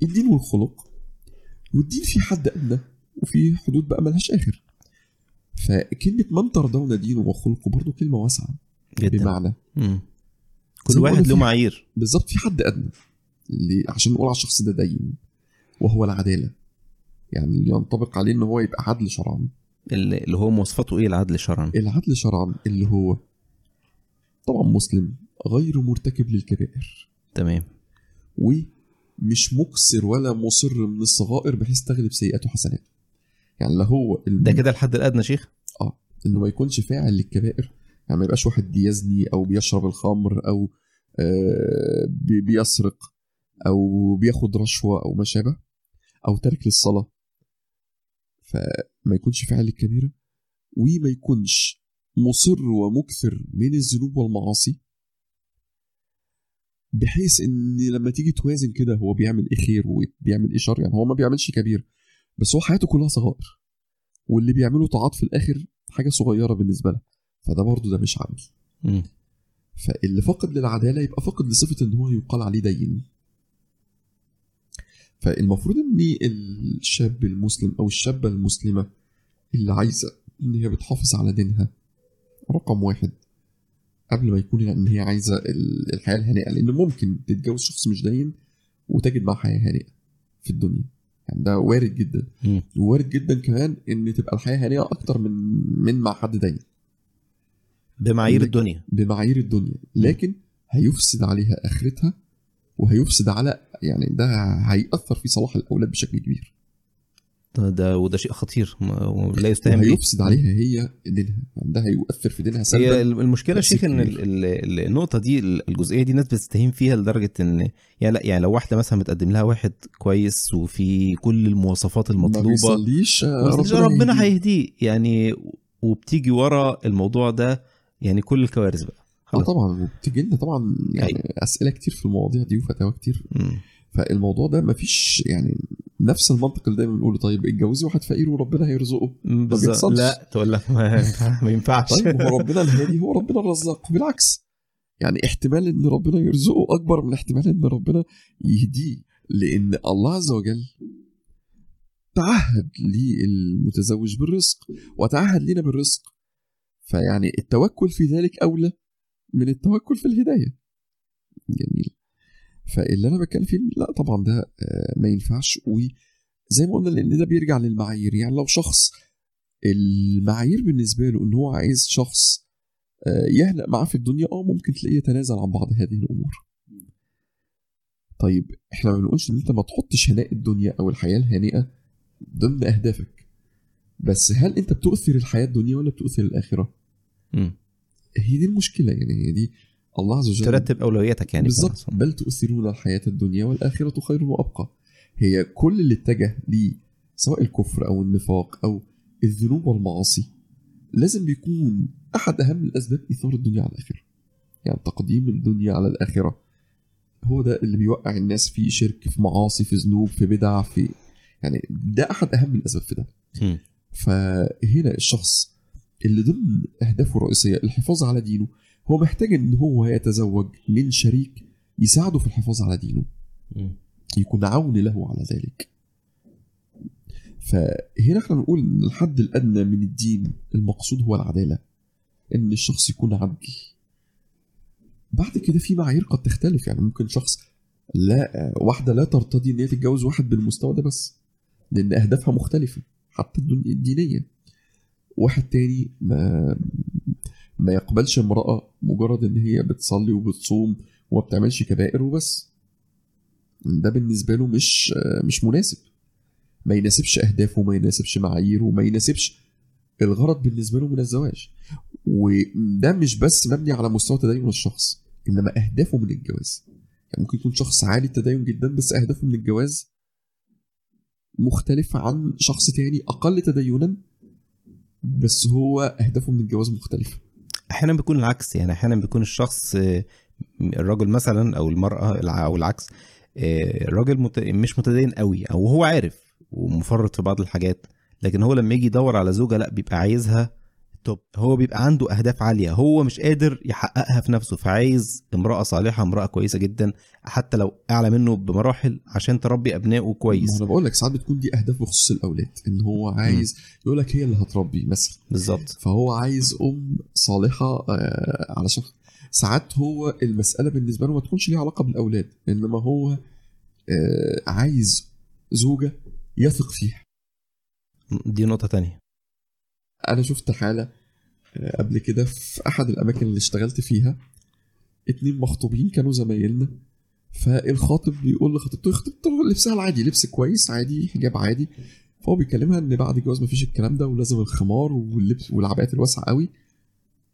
[SPEAKER 1] الدين والخلق والدين في حد ادنى وفي حدود بقى ملهاش آخر فكلمة من ترضون دينه وخلقه برضه كلمة واسعة
[SPEAKER 2] جدا.
[SPEAKER 1] بمعنى
[SPEAKER 2] مم. كل واحد له معايير.
[SPEAKER 1] بالظبط في حد أدنى. اللي عشان نقول على الشخص ده دين وهو العدالة. يعني اللي ينطبق عليه إن هو يبقى عدل شرعا.
[SPEAKER 2] اللي هو مواصفاته إيه؟ العدل شرعا؟
[SPEAKER 1] العدل شرعا اللي هو طبعا مسلم غير مرتكب للكبائر.
[SPEAKER 2] تمام.
[SPEAKER 1] ومش مكسر ولا مصر من الصغائر بحيث تغلب سيئاته حسنات يعني لا هو الم-
[SPEAKER 2] ده كده الحد الأدنى شيخ؟
[SPEAKER 1] آه إنه ما يكونش فاعل للكبائر. يعني ما يبقاش واحد بيزني أو بيشرب الخمر أو آه بي- بيسرق أو بياخد رشوة أو ما شابه أو تارك للصلاة. فما يكونش فاعل للكبيرة. وما يكونش مصر ومكثر من الذنوب والمعاصي. بحيث إن لما تيجي توازن كده هو بيعمل إيه خير وبيعمل إيه شر. يعني هو ما بيعملش كبير. بس هو حياته كلها صغائر. واللي بيعمله طاعات في الآخر حاجة صغيرة بالنسبة له فده برضه ده مش عدل. فاللي فاقد للعدالة يبقى فاقد لصفة إن هو يقال عليه دين. فالمفروض إن الشاب المسلم أو الشابة المسلمة اللي عايزة إن هي بتحافظ على دينها رقم واحد. قبل ما يكون إن هي عايزة ال- الحياة الهانئه لأن ممكن تتجوز شخص مش دين وتجد معاه حياة هانئه في الدنيا. يعني ده وارد جدا.
[SPEAKER 2] مم.
[SPEAKER 1] ووارد جدا كمان إن تبقى الحياة هانئه أكتر من من مع حد دين
[SPEAKER 2] بمعايير الدنيا.
[SPEAKER 1] بمعايير الدنيا. لكن هيفسد عليها آخرتها وهيفسد على يعني ده هيأثر في صلاح الأولاد بشكل كبير.
[SPEAKER 2] ده, ده وده شيء خطير ما- ولا يستهان به
[SPEAKER 1] وهيفسد عليها هي دينها ده هيؤثر في دينها
[SPEAKER 2] هي المشكلة يا شيخ إن النقطة دي الجزئية دي الناس بتستهين فيها لدرجة إن يعني لأ يعني لو واحدة مثلا متقدم لها واحد كويس وفي كل المواصفات
[SPEAKER 1] ما
[SPEAKER 2] المطلوبة
[SPEAKER 1] بيصليش آه،
[SPEAKER 2] بس
[SPEAKER 1] ربنا,
[SPEAKER 2] ربنا
[SPEAKER 1] هيهديه.
[SPEAKER 2] يعني وبتيجي ورا الموضوع ده يعني كل الكوارث بقى آه.
[SPEAKER 1] طبعا وبتجي لنا طبعا يعني
[SPEAKER 2] أيوة.
[SPEAKER 1] أسئلة كتير في المواضيع دي وفتاوى كتير
[SPEAKER 2] مم.
[SPEAKER 1] فالموضوع ده مفيش يعني نفس المنطق اللي دايما بنقوله. طيب اتجوزي واحد فقير وربنا هيرزقه.
[SPEAKER 2] بالظبط.
[SPEAKER 1] بيحصلش.
[SPEAKER 2] لا تقول لك ما, ما ينفعش.
[SPEAKER 1] طيب هو ربنا الهادي هو ربنا الرزاق. بالعكس. يعني احتمال إن ربنا يرزقه أكبر من احتمال إن ربنا يهديه. لأن الله عز وجل تعهد للمتزوج بالرزق وتعهد لنا بالرزق. فيعني التوكل في ذلك أولى من التوكل في الهداية. جميل. فاللي أنا بتكلم فيه لا طبعا ده آه، ما ينفعش. وزي ما قلنا لأن ده بيرجع للمعايير. يعني لو شخص المعايير بالنسبة له إن هو عايز شخص آه، يهنأ معاه في الدنيا آه ممكن تلاقيه يتنازل عن بعض هذه الأمور. طيب إحنا ما بنقولش إن أنت ما تحطش هناء الدنيا أو الحياة الهانئه ضمن أهدافك. بس هل أنت بتؤثر الحياة الدنيا ولا بتؤثر الآخرة؟
[SPEAKER 2] مم.
[SPEAKER 1] هي دي المشكلة. يعني هي دي الله عز وجل
[SPEAKER 2] ترتب أولوياتك يعني
[SPEAKER 1] بالظبط بل تؤثرون الحياة الدنيا والآخرة خير وأبقى. هي كل اللي اتجه ليه سواء الكفر أو النفاق أو الذنوب والمعاصي لازم بيكون أحد أهم الأسباب إيثار الدنيا على الآخرة. يعني تقديم الدنيا على الآخرة هو ده اللي بيوقع الناس في شرك في معاصي في ذنوب في بدع في يعني ده أحد أهم الأسباب في ده. فهنا الشخص اللي ضمن أهدافه الرئيسية الحفاظ على دينه هو محتاج إن هو يتزوج من شريك يساعده في الحفاظ على دينه. يكون عون له على ذلك. فهنا إحنا بنقول إن الحد الأدنى من الدين المقصود هو العدالة. إن الشخص يكون عدل. بعد كده في معايير قد تختلف. يعني ممكن شخص لا واحدة لا ترتضي إن هي تتجوز واحد بالمستوى ده بس لأن أهدافها مختلفة حتى الدينية. واحد تاني ما ما يقبلش امرأة مجرد إن هي بتصلي وبتصوم وما بتعملش كبائر وبس. ده بالنسبة له مش مش مناسب. ما يناسبش أهدافه ما يناسبش معاييره ما يناسبش. الغرض بالنسبة له من الزواج. وده مش بس مبني على مستوى تدين الشخص إنما أهدافه من الجواز. يعني ممكن يكون شخص عالي التدين جدا بس أهدافه من الجواز مختلفة عن شخص تاني أقل تدينا بس هو أهدافه من الجواز مختلفة.
[SPEAKER 2] أحيانا بيكون العكس يعني أحيانا بيكون الشخص آه، الرجل مثلا أو المرأة أو العكس آه، الراجل. مش متدين قوي أو هو عارف ومفرط في بعض الحاجات لكن هو لما يجي يدور على زوجة لأ بيبقى عايزها توب هو بيبقى عنده أهداف عالية. هو مش قادر يحققها في نفسه فعايز امرأة صالحة امرأة كويسة جدا حتى لو أعلى منه بمراحل عشان تربي
[SPEAKER 1] أبنائه
[SPEAKER 2] كويس.
[SPEAKER 1] أنا بقول لك ساعات بتكون دي أهداف بخصوص الأولاد إن هو عايز يقول لك هي اللي هتربي مثلا.
[SPEAKER 2] بالظبط.
[SPEAKER 1] فهو عايز أم صالحة آه، علشان ساعات هو المسألة بالنسبة له ما تكونش ليها علاقة بالأولاد إنما هو آه، عايز زوجة يثق فيها.
[SPEAKER 2] دي نقطة تانية.
[SPEAKER 1] أنا شفت حالة آه، قبل كده في أحد الأماكن اللي اشتغلت فيها اتنين مخطوبين كانوا زمايلنا فالخاطب بيقول لخطيبته خطيبته لبسها العادي لبس كويس عادي حجاب عادي. فهو بيكلمها إن بعد الجواز مفيش الكلام ده ولازم الخمار واللبس والعبايات الواسعة قوي.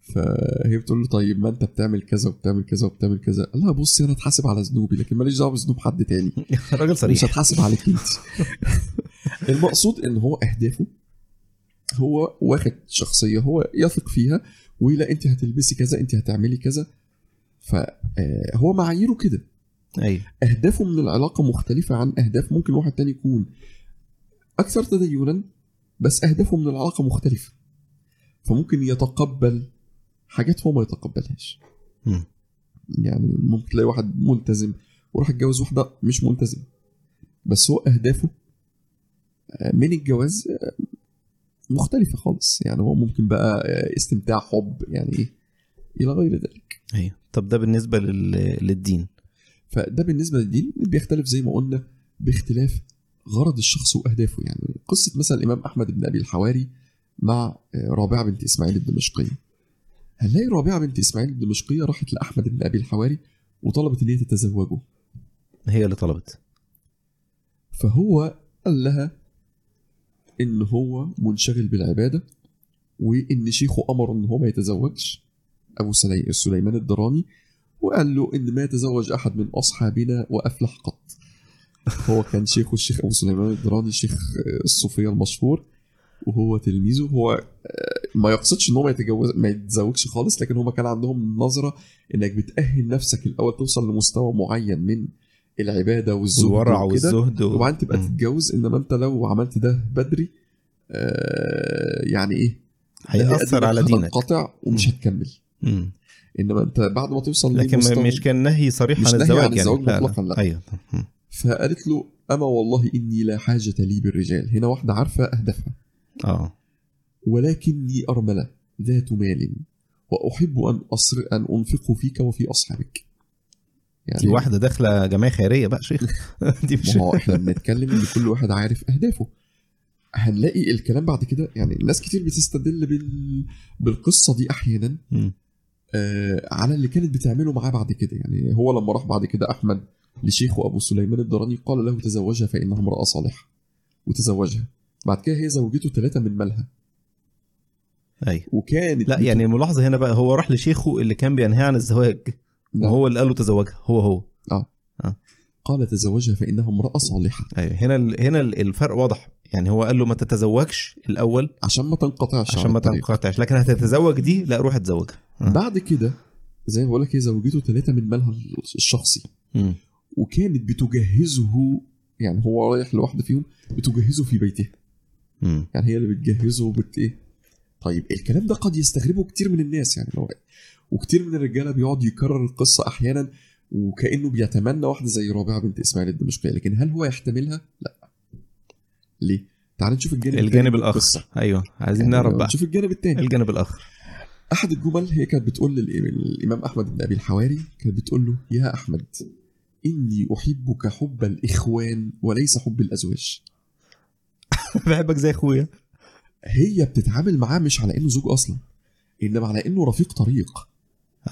[SPEAKER 1] فهي بتقول له طيب ما أنت بتعمل كذا وبتعمل كذا وبتعمل كذا. قال لها بصي أنا اتحاسب على ذنوبي لكن ماليش دعوة بذنوب حد تاني.
[SPEAKER 2] الراجل
[SPEAKER 1] مش
[SPEAKER 2] صريح
[SPEAKER 1] هتحاسب عليك أنت. المقصود إن هو أهدافه هو واخد شخصية هو يثق فيها ولا أنت هتلبسي كذا أنت هتعملي كذا. فهو معاييره كده.
[SPEAKER 2] أيوه
[SPEAKER 1] أهدافه من العلاقة مختلفة عن أهداف ممكن واحد تاني يكون أكثر تدينا بس أهدافه من العلاقة مختلفة. فممكن يتقبل حاجات هو ما يتقبلهاش.
[SPEAKER 2] مم.
[SPEAKER 1] يعني ممكن تلاقي واحد ملتزم وراح يتجوز واحدة مش ملتزم بس هو أهدافه آه، من الجواز آه، مختلفة خالص. يعني هو ممكن بقى استمتاع حب يعني إيه إلى غير ذلك.
[SPEAKER 2] أيوه. طب ده بالنسبة لل... للدين.
[SPEAKER 1] فده بالنسبة للدين بيختلف زي ما قلنا باختلاف غرض الشخص وأهدافه. يعني قصة مثلا الإمام أحمد بن أبي الحواري مع رابعه بنت إسماعيل الدمشقيه هنلاقي رابعه بنت إسماعيل الدمشقيه راحت لأحمد بن أبي الحواري وطلبت إن هي تتزوجه.
[SPEAKER 2] هي اللي طلبت.
[SPEAKER 1] فهو قال لها إن هو منشغل بالعبادة وإن شيخه امره إن هو ما يتزوجش. أبو سلي- سليمان الدراني وقال له إن ما يتزوج أحد من أصحابنا وأفلح قط. هو كان شيخه الشيخ أبو سليمان الدراني شيخ آه، الصوفية المشهور وهو تلميذه. هو آه، ما يقصدش إن هو ما يتجوز ما يتزوجش خالص لكن هما كان عندهم نظرة إنك بتأهل نفسك الأول توصل لمستوى معين من العبادة والزهد
[SPEAKER 2] والورع والزهد و...
[SPEAKER 1] وبعدين تبقى. تتجوز إنما أنت لو عملت ده بدري آه يعني إيه
[SPEAKER 2] هيأثر على دينك
[SPEAKER 1] قاطع ومش. هتكمل
[SPEAKER 2] مم.
[SPEAKER 1] إنما أنت بعد ما توصل
[SPEAKER 2] لكن
[SPEAKER 1] لمستوى-
[SPEAKER 2] مش كان نهي صريح
[SPEAKER 1] مش
[SPEAKER 2] عن الزواج
[SPEAKER 1] عن الزواج
[SPEAKER 2] يعني لا
[SPEAKER 1] مطلقاً،
[SPEAKER 2] لا.
[SPEAKER 1] لا.
[SPEAKER 2] أيوه.
[SPEAKER 1] فقالت له أما والله إني لا حاجة لي بالرجال هنا واحدة عارفة أهدافها
[SPEAKER 2] آه
[SPEAKER 1] ولكني أرملة ذات مال وأحب أن أصر أن انفقه فيك وفي أصحابك يعني
[SPEAKER 2] دي واحدة داخلة جمعية خيرية بقى شيخ. دي مش
[SPEAKER 1] ما هو إحنا بنتكلم إن كل واحد عارف أهدافه. هنلاقي الكلام بعد كده يعني ناس كتير بتستدل بال... بالقصة دي
[SPEAKER 2] أحيانا.
[SPEAKER 1] آه على اللي كانت بتعمله معاه بعد كده. يعني هو لما راح بعد كده أحمد لشيخه ابو سليمان الدراني قال له تزوجها فإنها امرأة صالحة وتزوجها. بعد كده هي زوجته ثلاثة من مالها.
[SPEAKER 2] أيوه.
[SPEAKER 1] وكانت
[SPEAKER 2] لا يعني الملاحظة هنا بقى هو راح لشيخه اللي كان بينهى عن الزواج. وهو اللي قال له تزوجها هو هو.
[SPEAKER 1] قال تزوجها فانها امرأة صالحة.
[SPEAKER 2] أيوه. هنا ال- هنا ال- الفرق واضح. يعني هو قال له ما تتزوجش الأول.
[SPEAKER 1] عشان ما تنقطعش
[SPEAKER 2] عشان ما. تنقطعش. لكن هتتزوج دي لا روح اتزوجها. آه.
[SPEAKER 1] بعد كده زي ما بقول لك هي زوجته ثلاثة من مالها الشخصي.
[SPEAKER 2] مم.
[SPEAKER 1] وكانت بتجهزه يعني هو رايح لواحدة فيهم بتجهزه في بيتها. يعني هي اللي بتجهزه وبت إيه؟ طيب الكلام ده قد يستغربه كتير من الناس. يعني لو وكتير من الرجالة بيقعد يكرر القصة أحيانا وكأنه بيتمنى واحدة زي رابعة بنت إسماعيل الدمشقيه لكن هل هو يحتملها؟ لا. ليه؟ تعال نشوف الجانب
[SPEAKER 2] الجانب
[SPEAKER 1] الآخر.
[SPEAKER 2] أيوه عايزين
[SPEAKER 1] يعني
[SPEAKER 2] نعرف بقى.
[SPEAKER 1] نشوف الجانب الثاني
[SPEAKER 2] الجانب الآخر.
[SPEAKER 1] أحد الجمل هي كانت بتقول للإمام أحمد بن أبي الحواري كانت بتقول له يا أحمد إني أحبك حب الإخوان وليس حب الأزواج.
[SPEAKER 2] بحبك زي أخويا.
[SPEAKER 1] هي بتتعامل معاه مش على إنه زوج أصلا إنما على إنه رفيق طريق.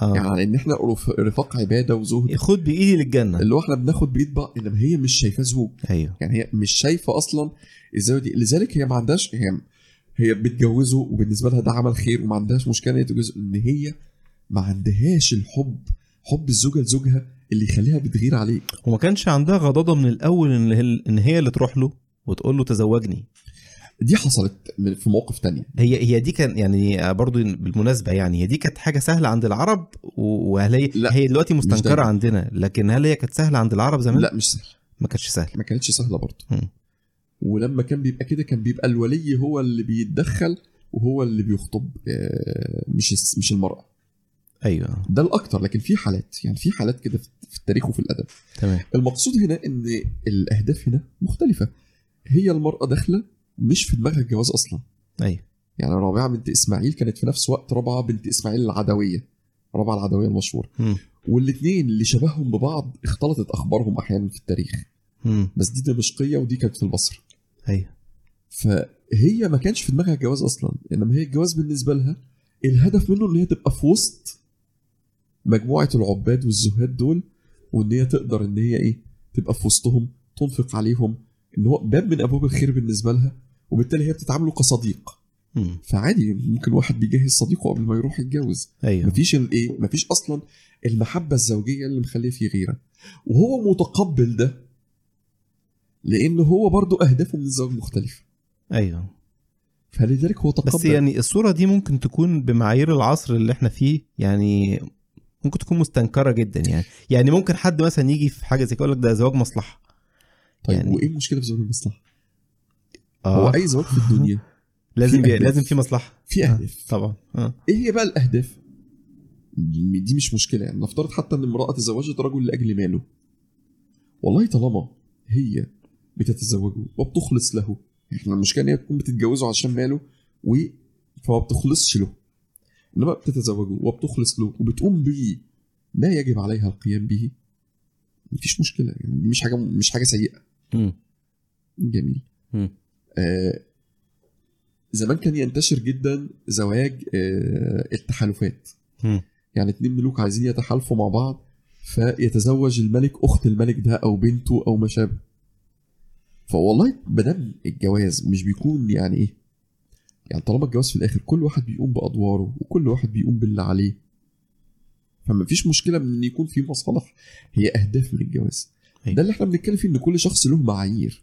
[SPEAKER 1] يعني
[SPEAKER 2] آه.
[SPEAKER 1] على إن إحنا رف- رفاق عبادة وزهد.
[SPEAKER 2] خد بإيدي للجنة.
[SPEAKER 1] اللي هو إحنا بناخد بإيد بعض إنما هي مش شايفاه زوج
[SPEAKER 2] أيوه.
[SPEAKER 1] يعني هي مش شايفة أصلا الزاوية دي. لذلك هي ما عندهاش هي هي بتجوزه وبالنسبة لها ده عمل خير وما عندهاش مشكلة إن هي تتجوزه إن هي ما عندهاش الحب حب الزوجة لزوجها اللي يخليها بتغير عليه.
[SPEAKER 2] وما كانش عندها غضاضة من الأول إن هي اللي تروح له وتقول له تزوجني.
[SPEAKER 1] دي حصلت في مواقف تانية.
[SPEAKER 2] هي هي دي كان يعني برضو بالمناسبة يعني هي دي كانت حاجة سهلة عند العرب وهل هي
[SPEAKER 1] لا،
[SPEAKER 2] هي دلوقتي
[SPEAKER 1] مستنكرة.
[SPEAKER 2] عندنا لكن هل هي كانت سهلة عند العرب زمان؟
[SPEAKER 1] لا مش سهل
[SPEAKER 2] ما كانتش سهلة.
[SPEAKER 1] ما كانتش سهلة برضه. ولما كان بيبقى كده كان بيبقى الولي هو اللي بيتدخل وهو اللي بيخطب آه، مش مش المرأة.
[SPEAKER 2] أيوه.
[SPEAKER 1] ده الأكتر لكن في حالات يعني في حالات كده في في التاريخ وفي الأدب.
[SPEAKER 2] تمام.
[SPEAKER 1] المقصود هنا إن الأهداف هنا مختلفة. هي المرأة داخلة مش في دماغها الجواز أصلا.
[SPEAKER 2] أيوه
[SPEAKER 1] يعني رابعة بنت إسماعيل كانت في نفس وقت رابعة بنت إسماعيل العدوية. رابعة العدوية
[SPEAKER 2] المشهورة.
[SPEAKER 1] والاثنين اللي شبههم ببعض اختلطت أخبارهم أحيانا في التاريخ.
[SPEAKER 2] مم.
[SPEAKER 1] بس دي دمشقية ودي كانت في البصرة.
[SPEAKER 2] أيوه
[SPEAKER 1] فهي ما كانش في دماغها الجواز أصلا. إنما هي الجواز بالنسبة لها الهدف منه إن هي تبقى في وسط مجموعة العباد والزهاد دول وإن هي تقدر إن هي إيه تبقى في وسطهم تنفق عليهم إن هو باب من أبواب الخير بالنسبة لها. وبالتالي هي بتتعامله كصديق.
[SPEAKER 2] مم.
[SPEAKER 1] فعادي ممكن واحد بيجهز صديقه قبل ما يروح يتجوز.
[SPEAKER 2] أيوه.
[SPEAKER 1] مفيش الايه مفيش أصلا المحبة الزوجية اللي مخليه فيه غيرة. وهو متقبل ده لأن هو برضو أهدافه من الزواج مختلفه
[SPEAKER 2] أيوه.
[SPEAKER 1] فلذلك هو تقبل.
[SPEAKER 2] بس يعني الصورة دي ممكن تكون بمعايير العصر اللي إحنا فيه يعني ممكن تكون مستنكرة جدا يعني. يعني ممكن حد مثلا يجي في حاجة زي كده يقول لك ده زواج مصلحة.
[SPEAKER 1] طيب
[SPEAKER 2] يعني-
[SPEAKER 1] وإيه المشكلة في زواج المصلحة؟
[SPEAKER 2] آه.
[SPEAKER 1] هو أي زواج في الدنيا.
[SPEAKER 2] لازم
[SPEAKER 1] في.
[SPEAKER 2] لازم في مصلحة.
[SPEAKER 1] في
[SPEAKER 2] آه،
[SPEAKER 1] أهداف.
[SPEAKER 2] طبعا. آه.
[SPEAKER 1] إيه هي بقى الأهداف؟ دي مش مشكلة يعني. نفترض حتى إن امرأة تزوجت رجل لأجل ماله. والله طالما هي بتتزوجه وبتخلص له. إحنا المشكلة إن هي تكون بتتجوزه عشان ماله و فما بتخلصش له. إنما بتتزوجه وبتخلص له وبتقوم به ما يجب عليها القيام به مفيش مشكلة يعني. دي مش حاجة مش حاجة سيئة.
[SPEAKER 2] مم.
[SPEAKER 1] جميل.
[SPEAKER 2] مم.
[SPEAKER 1] آه زمان كان ينتشر جدا زواج آه التحالفات. يعني اتنين ملوك عايزين يتحالفوا مع بعض فيتزوج الملك أخت الملك ده أو بنته أو ما شابه. فوالله مادام الجواز مش بيكون يعني إيه؟ يعني طالما الجواز في الآخر كل واحد بيقوم بأدواره وكل واحد بيقوم باللي عليه. فما فيش مشكلة من إن يكون في مصالح هي أهداف من الجواز
[SPEAKER 2] أيوة.
[SPEAKER 1] ده اللي إحنا بنتكلم فيه إن كل شخص له معايير.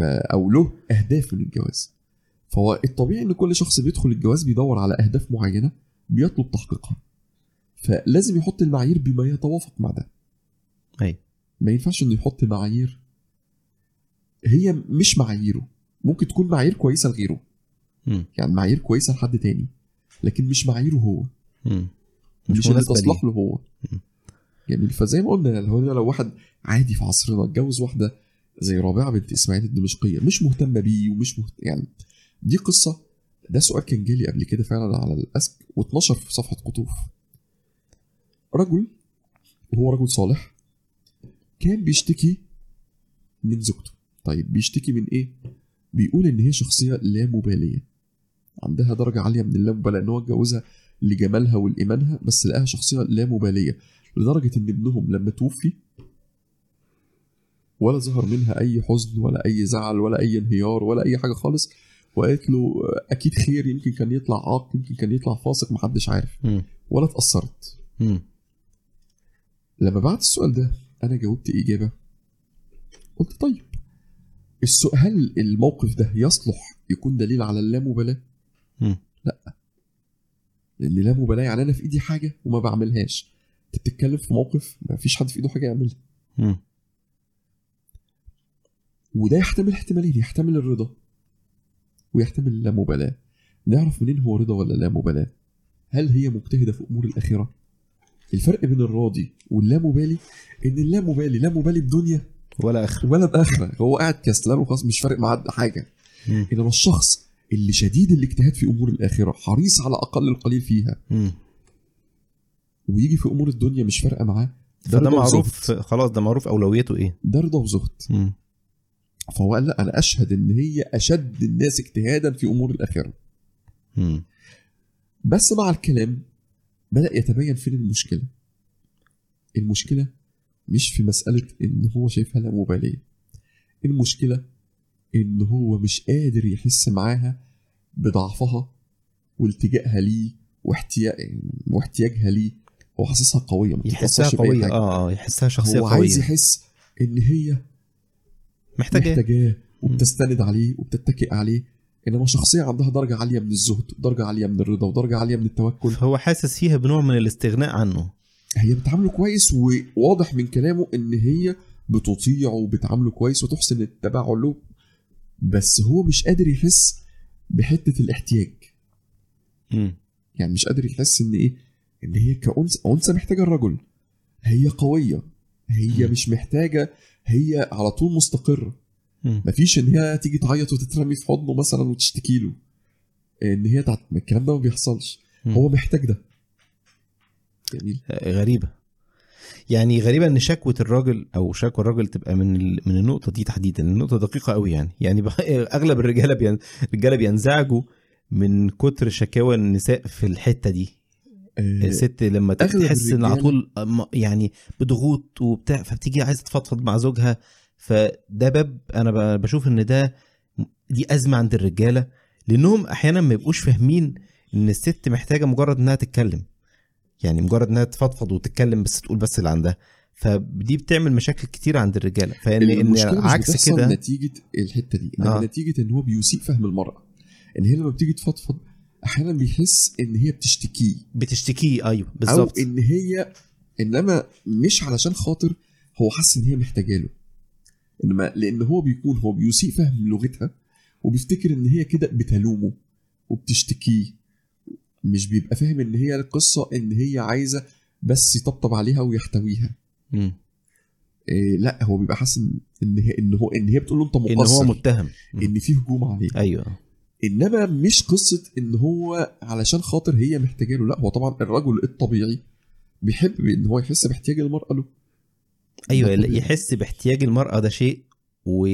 [SPEAKER 1] أو له اهداف من الجواز فهو الطبيعي إن كل شخص بيدخل الجواز بيدور على أهداف معينة بيطلب تحقيقها. فلازم يحط المعايير بما يتوافق مع ده.
[SPEAKER 2] أيوه
[SPEAKER 1] ما ينفعش إنه يحط معايير هي مش معاييره. ممكن تكون معايير كويسة لغيره.
[SPEAKER 2] مم.
[SPEAKER 1] يعني معايير كويسة لحد تاني لكن مش معاييره هو.
[SPEAKER 2] مم.
[SPEAKER 1] مش,
[SPEAKER 2] مش
[SPEAKER 1] اللي تصلح. له هو. جميل. فزي ما قلنا لو لو واحد عادي في عصرنا اتجوز واحدة زي رابعة بنت إسماعيل الدمشقية مش مهتمة بيه ومش مهت... يعني دي قصة ده سؤال كان جالي قبل كده فعلا على الاسك واتنشر في صفحة قطوف. رجل وهو رجل صالح كان بيشتكي من زوجته. طيب بيشتكي من إيه؟ بيقول إن هي شخصية لا مبالية. عندها درجة عالية من اللامبالاة إن هو اتجوزها لجمالها ولإيمانها بس لقاها شخصية لا مبالية. لدرجة إن ابنهم لما توفي ولا ظهر منها أي حزن ولا أي زعل ولا أي انهيار ولا أي حاجة خالص وقالت له أكيد خير يمكن كان يطلع عاق يمكن كان يطلع فاسق محدش عارف
[SPEAKER 2] مم.
[SPEAKER 1] ولا
[SPEAKER 2] اتأثرت.
[SPEAKER 1] لما بعت السؤال ده أنا جاوبت إجابة قلت طيب السؤال هل الموقف ده يصلح يكون دليل على
[SPEAKER 2] اللامبالاة؟
[SPEAKER 1] لأ لأن لا مبالاه يعني أنا في إيدي حاجة وما بعملهاش أنت بتتكلم في موقف ما فيش حد في إيده حاجة يعملها. وده يحتمل احتمالين يحتمل الرضا ويحتمل اللامبالاة. نعرف منين هو رضا ولا لا مبالاه هل هي مجتهدة في أمور الأخرة؟ الفرق بين الراضي واللامبالي إن اللامبالي لا مبالي بدنيا
[SPEAKER 2] ولا اخر
[SPEAKER 1] ولا باخره هو قاعد كسلان وخلاص مش فارق معاه حاجة.
[SPEAKER 2] مم.
[SPEAKER 1] إنما الشخص اللي شديد الاجتهاد في أمور الأخرة حريص على أقل القليل فيها
[SPEAKER 2] مم.
[SPEAKER 1] ويجي في أمور الدنيا مش فارقة معاه ده رضا
[SPEAKER 2] معروف. خلاص ده معروف أولويته إيه؟
[SPEAKER 1] ده رضا وزهد. فهو قال لا أنا أشهد إن هي أشد الناس اجتهادا في أمور الآخرة.
[SPEAKER 2] مم.
[SPEAKER 1] بس مع الكلام بدأ يتبين فين المشكلة؟ المشكلة مش في مسألة إن هو شايفها لا مبالية. المشكلة إن هو مش قادر يحس معاها بضعفها والتجائها ليه واحتياج واحتياجها ليه. هو حاسسها قوية
[SPEAKER 2] يحسها
[SPEAKER 1] قوية.
[SPEAKER 2] آه آه يحسها شخصية
[SPEAKER 1] هو
[SPEAKER 2] قوية.
[SPEAKER 1] عايز يحس إن هي
[SPEAKER 2] محتاجه
[SPEAKER 1] محتاجاه وبتستند عليه وبتتكئ عليه. إنما شخصية عندها درجة عالية من الزهد ودرجه عالية من الرضا ودرجه عالية من التوكل.
[SPEAKER 2] هو حاسس فيها بنوع من الاستغناء عنه.
[SPEAKER 1] هي بتعامله كويس وواضح من كلامه إن هي بتطيعه وبتعامله كويس وتحسن التبع له بس هو مش قادر يحس بحتة الاحتياج.
[SPEAKER 2] مم.
[SPEAKER 1] يعني مش قادر يحس إن إيه؟ إن هي كأنثى أنثى محتاجة الرجل. هي قوية. هي
[SPEAKER 2] مم.
[SPEAKER 1] مش محتاجة هي على طول
[SPEAKER 2] مستقرة.
[SPEAKER 1] مفيش إن هي تيجي تعيط وتترمي في حضنه مثلا وتشتكي له. إن هي تعت... الكلام ده ما بيحصلش. هو محتاج ده. جميل.
[SPEAKER 2] غريبة. يعني غريبة إن شكوى الراجل أو شكوى الراجل تبقى من ال- من النقطة دي تحديدا. النقطة دقيقة قوي يعني. يعني بح- أغلب الرجالة بين الرجالة بينزعجوا من كتر شكاوى النساء في الحتة دي.
[SPEAKER 1] آه
[SPEAKER 2] الست لما تحس إن على طول يعني بضغوط وبتاع فبتيجي عايزة تفضفض مع زوجها فده باب أنا بشوف إن ده دي أزمة عند الرجالة لأنهم أحيانا ما يبقوش فاهمين إن الست محتاجة مجرد إنها تتكلم يعني مجرد إنها تفضفض وتتكلم بس تقول بس اللي عندها فدي بتعمل مشاكل كتير عند الرجالة
[SPEAKER 1] فإن إن
[SPEAKER 2] عكس كده
[SPEAKER 1] نتيجة الحتة دي.
[SPEAKER 2] آه.
[SPEAKER 1] نتيجة إن هو بيسيء فهم المرأة إن هي لما بتيجي تفضفض أحيانا بيحس إن هي بتشتكيه.
[SPEAKER 2] بتشتكيه أيوه
[SPEAKER 1] أو
[SPEAKER 2] بالظبط.
[SPEAKER 1] إن هي إنما مش علشان خاطر هو حاسس إن هي محتاجة له. إنما لأن هو بيكون هو بيسيء فهم لغتها وبيفتكر إن هي كده بتلومه وبتشتكيه. مش بيبقى فاهم إن هي القصة إن هي عايزة بس يطبطب عليها ويحتويها.
[SPEAKER 2] مم.
[SPEAKER 1] إيه لا هو بيبقى حاسس إن إن هي إن هو إن هي بتقول له أنت
[SPEAKER 2] إن
[SPEAKER 1] مقصر.
[SPEAKER 2] هو متهم.
[SPEAKER 1] إن في هجوم عليه
[SPEAKER 2] أيوه.
[SPEAKER 1] إنما مش قصة إن هو علشان خاطر هي محتاجة له لا هو طبعا الرجل الطبيعي بيحب إن هو يحس باحتياج المرأة له. أيوه.
[SPEAKER 2] يحس باحتياج المرأة ده شيء و...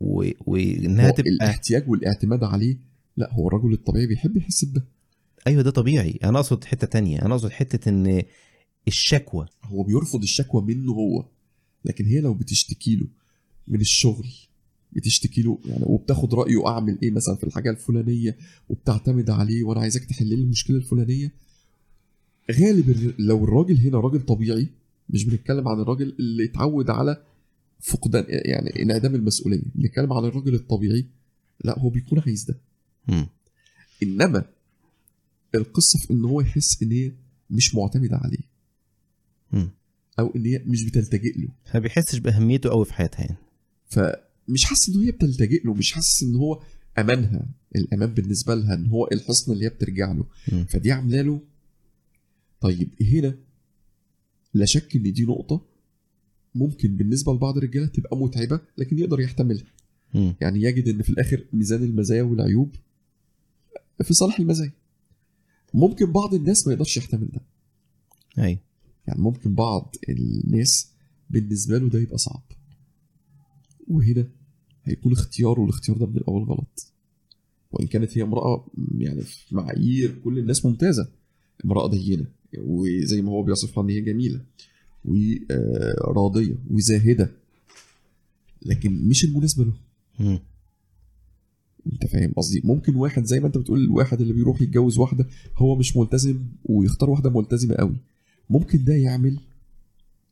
[SPEAKER 2] و...
[SPEAKER 1] وإنها
[SPEAKER 2] تبقى
[SPEAKER 1] الاحتياج والاعتماد عليه لا هو الرجل الطبيعي بيحب يحس بده.
[SPEAKER 2] أيوه ده طبيعي. أنا أقصد حتة تانية. أنا أقصد حتة إن الشكوى.
[SPEAKER 1] هو بيرفض الشكوى منه هو لكن هي لو بتشتكي له من الشغل بتشتكي له يعني وبتاخد رأيه أعمل إيه مثلا في الحاجة الفلانية وبتعتمد عليه وأنا عايزك تحل لي المشكلة الفلانية؟ غالب لو الراجل هنا راجل طبيعي مش بنتكلم عن الراجل اللي اتعود على فقدان يعني انعدام المسؤولية بنتكلم عن الراجل الطبيعي لا هو بيكون عايز ده.
[SPEAKER 2] مم.
[SPEAKER 1] إنما القصة في إن هو يحس إن هي مش معتمدة عليه.
[SPEAKER 2] مم.
[SPEAKER 1] أو إن هي مش بتلتجئ له.
[SPEAKER 2] ما بيحسش بأهميته قوي في حياتها يعني.
[SPEAKER 1] فمش حاسس إن هي بتلتجئ له مش حاسس إن هو أمانها الأمان بالنسبة لها إن هو الحصن اللي هي بترجع له.
[SPEAKER 2] مم.
[SPEAKER 1] فدي عاملة له طيب هنا لا شك إن دي نقطة ممكن بالنسبة لبعض الرجالة تبقى متعبة لكن يقدر يحتملها.
[SPEAKER 2] مم.
[SPEAKER 1] يعني يجد إن في الآخر ميزان المزايا والعيوب في صالح المزايا. ممكن بعض الناس ما يقدرش يحتمل ده
[SPEAKER 2] أيوه
[SPEAKER 1] يعني ممكن بعض الناس بالنسبة له ده يبقى صعب. وهنا هيكون اختياره والاختيار ده من الأول غلط. وإن كانت هي امرأة يعني في معايير كل الناس ممتازة. امرأة دينة وزي ما هو بيصفها إن هي جميلة وراضية وزاهدة. لكن مش المناسبة له. أنت فاهم قصدي؟ ممكن واحد زي ما أنت بتقول الواحد اللي بيروح يتجوز واحدة هو مش ملتزم ويختار واحدة ملتزمة قوي. ممكن ده يعمل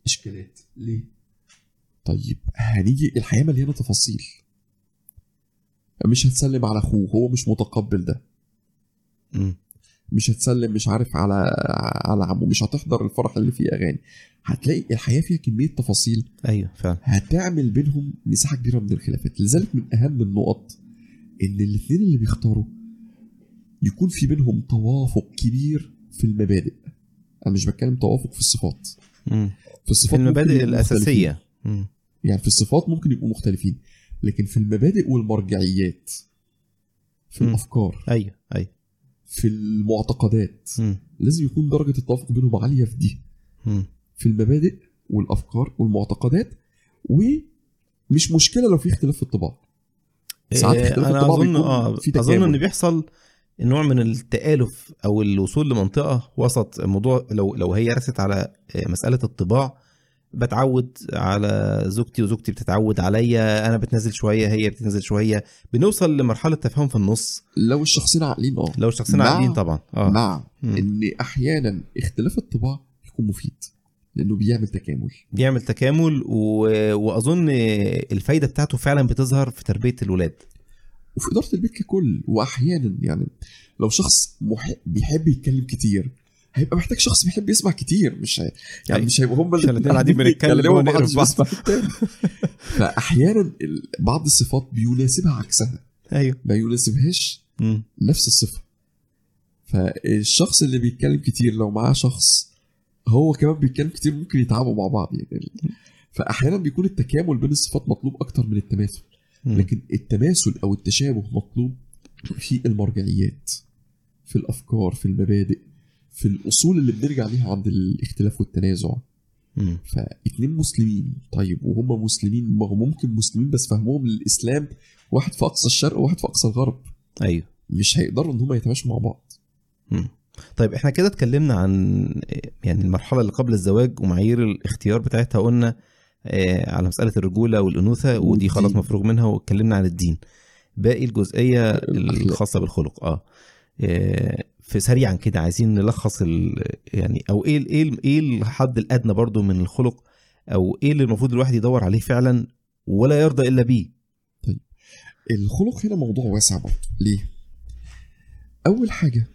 [SPEAKER 1] إشكالات. ليه؟ طيب هنيجي الحياة مليانة تفاصيل. مش هتسلم على أخوه هو مش متقبل ده. مش هتسلم مش عارف على على عمه مش هتحضر الفرح اللي فيه أغاني. هتلاقي الحياة فيها كمية تفاصيل.
[SPEAKER 2] أيوه فعلا.
[SPEAKER 1] هتعمل بينهم مساحة كبيرة من الخلافات. لذلك من أهم النقط إن الاثنين اللي بيختاروا يكون في بينهم توافق كبير في المبادئ. أنا مش بتكلم توافق في الصفات.
[SPEAKER 2] مم.
[SPEAKER 1] في الصفات
[SPEAKER 2] في المبادئ. الأساسية. مم.
[SPEAKER 1] يعني في الصفات ممكن يبقوا مختلفين. لكن في المبادئ والمرجعيات في
[SPEAKER 2] مم.
[SPEAKER 1] الأفكار
[SPEAKER 2] أيوه أيوه
[SPEAKER 1] في المعتقدات
[SPEAKER 2] مم.
[SPEAKER 1] لازم يكون درجة التوافق بينهم عالية في دي
[SPEAKER 2] مم.
[SPEAKER 1] في المبادئ والأفكار والمعتقدات ومش مشكلة لو في اختلاف في الطباع ساعات
[SPEAKER 2] إيه،
[SPEAKER 1] اختلاف
[SPEAKER 2] أنا
[SPEAKER 1] الطباع أظن
[SPEAKER 2] آه
[SPEAKER 1] في أظن.
[SPEAKER 2] إن بيحصل نوع من التآلف أو الوصول لمنطقة وسط الموضوع لو لو هي رست على آه، مسألة الطباع بتعود على زوجتي وزوجتي بتتعود عليا أنا بتنزل شوية هي بتنزل شوية. بنوصل لمرحلة تفاهم في النص.
[SPEAKER 1] لو الشخصين عاقلين آه.
[SPEAKER 2] لو الشخصين عاقلين طبعا آه.
[SPEAKER 1] مع. إن أحيانا اختلاف الطباع يكون مفيد لأنه بيعمل تكامل.
[SPEAKER 2] بيعمل تكامل و... وأظن الفايدة بتاعته فعلا بتظهر في تربية الولاد.
[SPEAKER 1] وفي إدارة البيت ككل واحيانا يعني لو شخص مح... بيحب يتكلم كتير هيبقى محتاج شخص بيحب يسمع كتير مش هي... يعني. مش هيبقوا هم
[SPEAKER 2] الاتنين قاعدين بنتكلم في بعض.
[SPEAKER 1] فأحيانا بعض الصفات بيناسبها عكسها
[SPEAKER 2] أيوه
[SPEAKER 1] ما يناسبهاش. نفس الصفة فالشخص اللي بيتكلم كتير لو معاه شخص هو كمان بيتكلم كتير ممكن يتعاملوا مع بعض يعني فأحيانا بيكون التكامل بين الصفات مطلوب أكتر من التماثل. لكن التماثل أو التشابه مطلوب في المرجعيات في الأفكار في المبادئ في الأصول اللي بنرجع ليها عند الاختلاف والتنازع
[SPEAKER 2] مم.
[SPEAKER 1] فاتنين مسلمين طيب وهم مسلمين ما ممكن مسلمين بس فهمهم للإسلام واحد في أقصى الشرق وواحد في أقصى الغرب
[SPEAKER 2] أيوه
[SPEAKER 1] مش هيقدروا إن هم يتماشوا مع بعض
[SPEAKER 2] مم. طيب إحنا كده اتكلمنا عن يعني المرحلة اللي قبل الزواج ومعايير الاختيار بتاعتها قلنا آه، على مسألة الرجولة والأنوثة ودي. خلاص مفروغ منها واتكلمنا عن الدين باقي
[SPEAKER 1] الجزئية.
[SPEAKER 2] الخاصة بالخلق آه آه، في سريعا كده عايزين نلخص ال يعني أو إيه إيه إيه الحد الأدنى برضو من الخلق أو إيه اللي المفروض الواحد يدور عليه فعلا ولا يرضى إلا بيه
[SPEAKER 1] الخلق هنا موضوع واسع برضه ليه؟ أول حاجة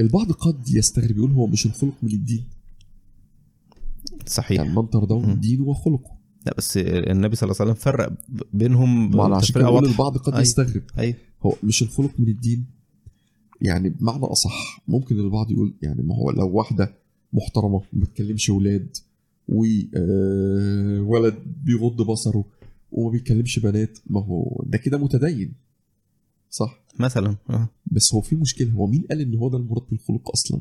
[SPEAKER 1] البعض قد يستغرب يقول هو مش الخلق من الدين
[SPEAKER 2] صحيح
[SPEAKER 1] يعني من ترضون. الدين وخلقه
[SPEAKER 2] لا بس النبي صلى الله عليه وسلم فرق بينهم
[SPEAKER 1] ما عشان كده. البعض قد
[SPEAKER 2] أيوة.
[SPEAKER 1] يستغرب
[SPEAKER 2] أيوه
[SPEAKER 1] هو مش الخلق من الدين يعني بمعنى أصح ممكن البعض يقول يعني ما هو لو واحدة محترمة ما بتكلمش ولاد وولد بيغض بصره وما بيتكلمش بنات ما هو ده كده متدين. صح؟
[SPEAKER 2] مثلا آه.
[SPEAKER 1] بس هو في مشكلة هو مين قال إن هو ده المراد بالخلق أصلا؟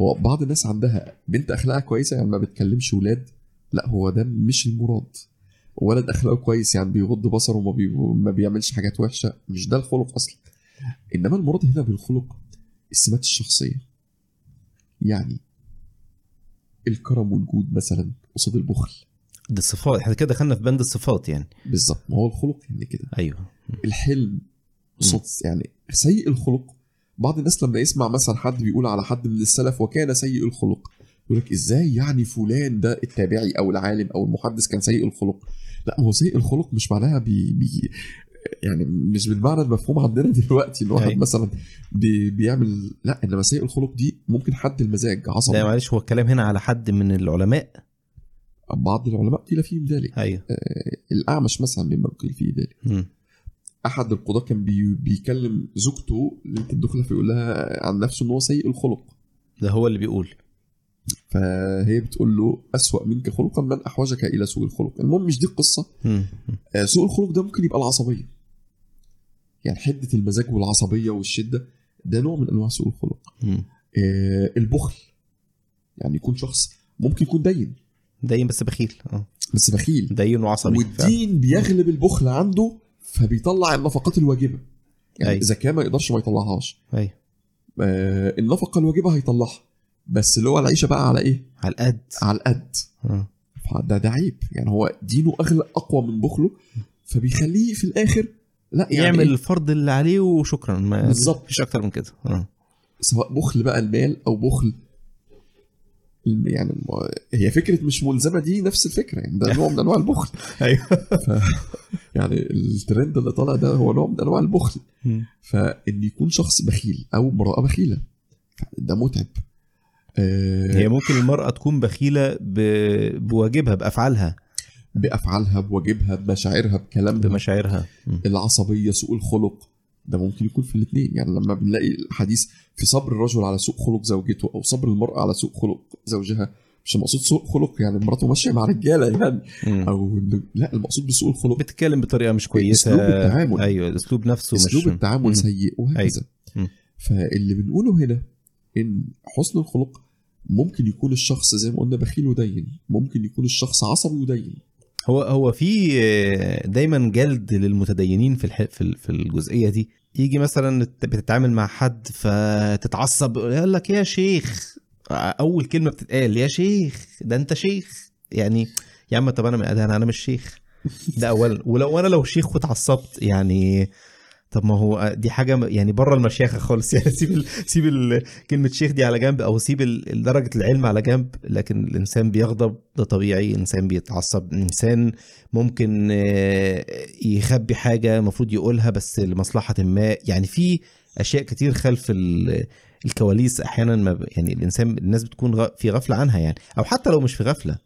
[SPEAKER 1] هو بعض الناس عندها بنت أخلاقها كويسة يعني ما بتكلمش ولاد لا هو ده مش المراد. ولد أخلاقه كويس يعني بيغض بصره وما بي... ما بيعملش حاجات وحشة مش ده الخلق أصلا. إنما المراد هنا بالخلق السمات الشخصية. يعني الكرم والجود مثلا قصاد البخل.
[SPEAKER 2] دي الصفات إحنا كده دخلنا في بند الصفات يعني.
[SPEAKER 1] بالظبط ما هو الخلق يعني كده.
[SPEAKER 2] أيوه.
[SPEAKER 1] الحلم قصاد يعني سيء الخلق. بعض الناس لما يسمع مثلا حد بيقول على حد من السلف وكان سيء الخلق. يقول لك إزاي يعني فلان ده التابعي أو العالم أو المحدث كان سيء الخلق؟ لا ما هو سيء الخلق مش معناها بي, بي يعني مش بالمعنى المفهوم عندنا دلوقتي ان واحد
[SPEAKER 2] أيوة.
[SPEAKER 1] مثلا بي بيعمل لا إنما سيء الخلق دي ممكن حد المزاج عصبي.
[SPEAKER 2] لا معلش هو الكلام هنا على حد من العلماء؟
[SPEAKER 1] بعض العلماء قيل فيهم ذلك.
[SPEAKER 2] أيوه.
[SPEAKER 1] الأعمش مثلا مما قيل فيه ذلك.
[SPEAKER 2] مم.
[SPEAKER 1] أحد القضاة كان بي بيكلم زوجته اللي الدخله فيقول لها عن نفسه إن هو سيء الخلق.
[SPEAKER 2] ده هو اللي بيقول.
[SPEAKER 1] فهي بتقول له أسوأ منك خلقا من أحوجك إلى سوء الخلق. المهم مش دي القصة.
[SPEAKER 2] مم.
[SPEAKER 1] آه، سوء الخلق ده ممكن يبقى العصبية. يعني حده المزاج والعصبية والشدة ده نوع من أنواع سوء الخلق. آه، البخل. يعني يكون شخص ممكن يكون دين.
[SPEAKER 2] دايم بس بخيل. آه.
[SPEAKER 1] بس بخيل.
[SPEAKER 2] داين وعصبي فعلا.
[SPEAKER 1] والدين بيغلب البخل عنده فبيطلع النفقات الواجبة. يعني
[SPEAKER 2] أيوة.
[SPEAKER 1] زكاه ما يقدرش ما يطلعهاش.
[SPEAKER 2] أيوه
[SPEAKER 1] آه، النفقة الواجبة هيطلعها. بس اللي هو العيشة بقى على إيه؟
[SPEAKER 2] على القد.
[SPEAKER 1] على القد.
[SPEAKER 2] آه.
[SPEAKER 1] فده ده عيب. يعني هو دينه أغلى أقوى من بخله فبيخليه في الآخر لا يعني
[SPEAKER 2] يعمل
[SPEAKER 1] إيه؟
[SPEAKER 2] الفرض اللي عليه وشكرا. ما
[SPEAKER 1] بالظبط.
[SPEAKER 2] مفيش أكتر من كده. آه.
[SPEAKER 1] سواء بخل بقى المال أو بخل يعني هي فكرة مش ملزمة دي نفس الفكرة. يعني ده نوع من أنواع البخل.
[SPEAKER 2] أيوه.
[SPEAKER 1] يعني الترند اللي طالع ده هو نوع من أنواع البخل. فإن يكون شخص بخيل أو امرأة بخيلة ده متعب. آه،
[SPEAKER 2] هي ممكن المرأة تكون بخيلة. بواجبها بأفعالها.
[SPEAKER 1] بأفعالها بواجبها بمشاعرها بكلامها
[SPEAKER 2] بمشاعرها.
[SPEAKER 1] العصبية سوء الخلق ده ممكن يكون في الاثنين يعني لما بنلاقي الحديث في صبر الرجل على سوء خلق زوجته أو صبر المرأة على سوء خلق زوجها مش المقصود سوء خلق يعني مراته ماشية مع رجالة يعني
[SPEAKER 2] مم.
[SPEAKER 1] أو لا المقصود بسوء الخلق
[SPEAKER 2] بتتكلم بطريقة مش كويسة
[SPEAKER 1] أسلوب التعامل.
[SPEAKER 2] أيوه الاسلوب نفسه
[SPEAKER 1] أسلوب
[SPEAKER 2] مش
[SPEAKER 1] التعامل
[SPEAKER 2] مم.
[SPEAKER 1] سيء وهكذا
[SPEAKER 2] مم.
[SPEAKER 1] فاللي بنقوله هنا إن حسن الخلق ممكن يكون الشخص زي ما قلنا بخيل ودين ممكن يكون الشخص عصبي ودين
[SPEAKER 2] هو هو في آه، دايما جلد للمتدينين في الح... في ال- في الجزئية دي. يجي مثلا بتتعامل مع حد فتتعصب يقول لك يا شيخ أول كلمة بتتقال يا شيخ ده أنت شيخ. يعني يا عم طب أنا أنا مش شيخ. ده اولا. ولو أنا لو شيخ واتعصبت يعني طب ما هو دي حاجة يعني بره المشيخة خالص يعني سيب. سيب. كلمة شيخ دي على جنب أو سيب. درجه العلم على جنب لكن الإنسان بيغضب ده طبيعي إنسان بيتعصب إنسان ممكن آه، يخبي حاجة المفروض يقولها بس لمصلحة ما يعني في أشياء كتير خلف ال... الكواليس أحيانا ما. يعني الإنسان الناس بتكون. في غفلة عنها يعني أو حتى لو مش في غفلة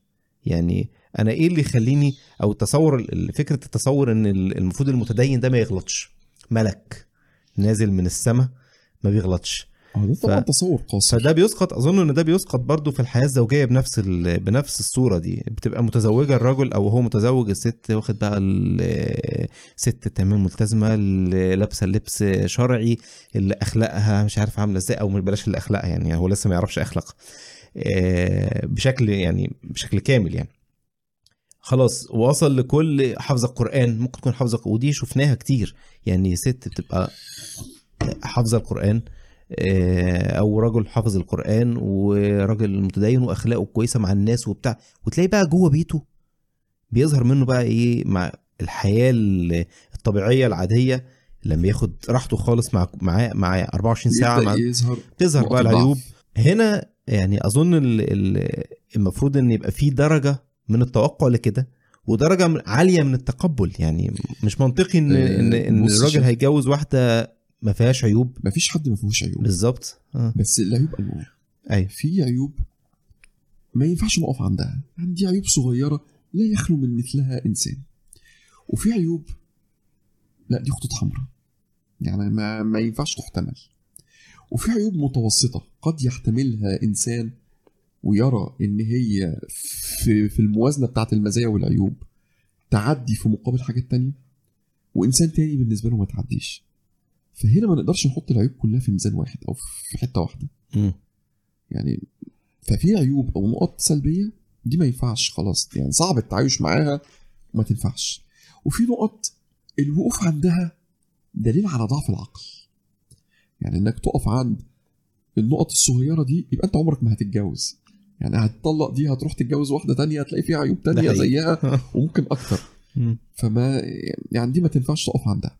[SPEAKER 2] يعني أنا إيه اللي يخليني أو التصور ال- فكرة التصور إن ال- المفروض المتدين ده ما يغلطش ملك نازل من السماء ما بيغلطش.
[SPEAKER 1] آه ده طبعا
[SPEAKER 2] ف-
[SPEAKER 1] تصور قاصر
[SPEAKER 2] فده بيسقط أظن إن ده بيسقط برضه في الحياة الزوجية بنفس ال... بنفس الصورة دي. بتبقى متزوجة الرجل أو هو متزوج الست واخد بقى ال- ست تمام ملتزمة اللي لابسة لبس شرعي اللي أخلاقها مش عارف عاملة إزاي أو بلاش اللي أخلاقها يعني هو لسه ما يعرفش اخلاق آه، بشكل يعني بشكل كامل يعني. خلاص وصل لكل حافظة القرآن. ممكن تكون حافظة ودي شفناها كتير. يعني ست بتبقى حافظة القرآن آه، أو رجل حافظ القرآن وراجل متدين وأخلاقه كويسة مع الناس وبتاع. وتلاقي بقى جوه بيته. بيظهر منه بقى إيه؟ مع الحياة ال- الطبيعية العادية. لما ياخد راحته خالص مع مع مع 24 ساعة مع
[SPEAKER 1] يظهر
[SPEAKER 2] تظهر بقى. العيوب. هنا يعني أظن ال- ال- المفروض إن يبقى في درجة من التوقع لكده ودرجة عالية من التقبل. يعني مش منطقي ان
[SPEAKER 1] آه،
[SPEAKER 2] ان, إن الراجل. هيتجوز واحدة ما فيهاش عيوب.
[SPEAKER 1] مفيش حد ما فيهوش عيوب.
[SPEAKER 2] بالظبط. آه.
[SPEAKER 1] بس العيوب انواع
[SPEAKER 2] أيوه.
[SPEAKER 1] في عيوب ما ينفعش نقف عندها. يعني دي عيوب صغيرة لا يخلو من مثلها إنسان. وفي عيوب لا دي خطوط حمراء. يعني ما, ما ينفعش تحتمل. وفي عيوب متوسطة قد يحتملها إنسان ويرى إن هي في في الموازنة بتاعت المزايا والعيوب تعدي في مقابل حاجات تانية وإنسان تاني بالنسبة له ما تعديش. فهنا ما نقدرش نحط العيوب كلها في ميزان واحد أو في حتة
[SPEAKER 2] واحدة.
[SPEAKER 1] يعني ففي عيوب أو نقط سلبية دي ما ينفعش خلاص يعني صعب التعايش معاها وما تنفعش. وفي نقط الوقوف عندها دليل على ضعف العقل. يعني إنك تقف عند النقط الصغيرة دي يبقى أنت عمرك ما هتتجوز. يعني هتطلق دي هتروح تتجوز واحدة تانية هتلاقي فيها عيوب تانية. زيها وممكن
[SPEAKER 2] أكتر.
[SPEAKER 1] فما يعني دي ما تنفعش تقف عندها.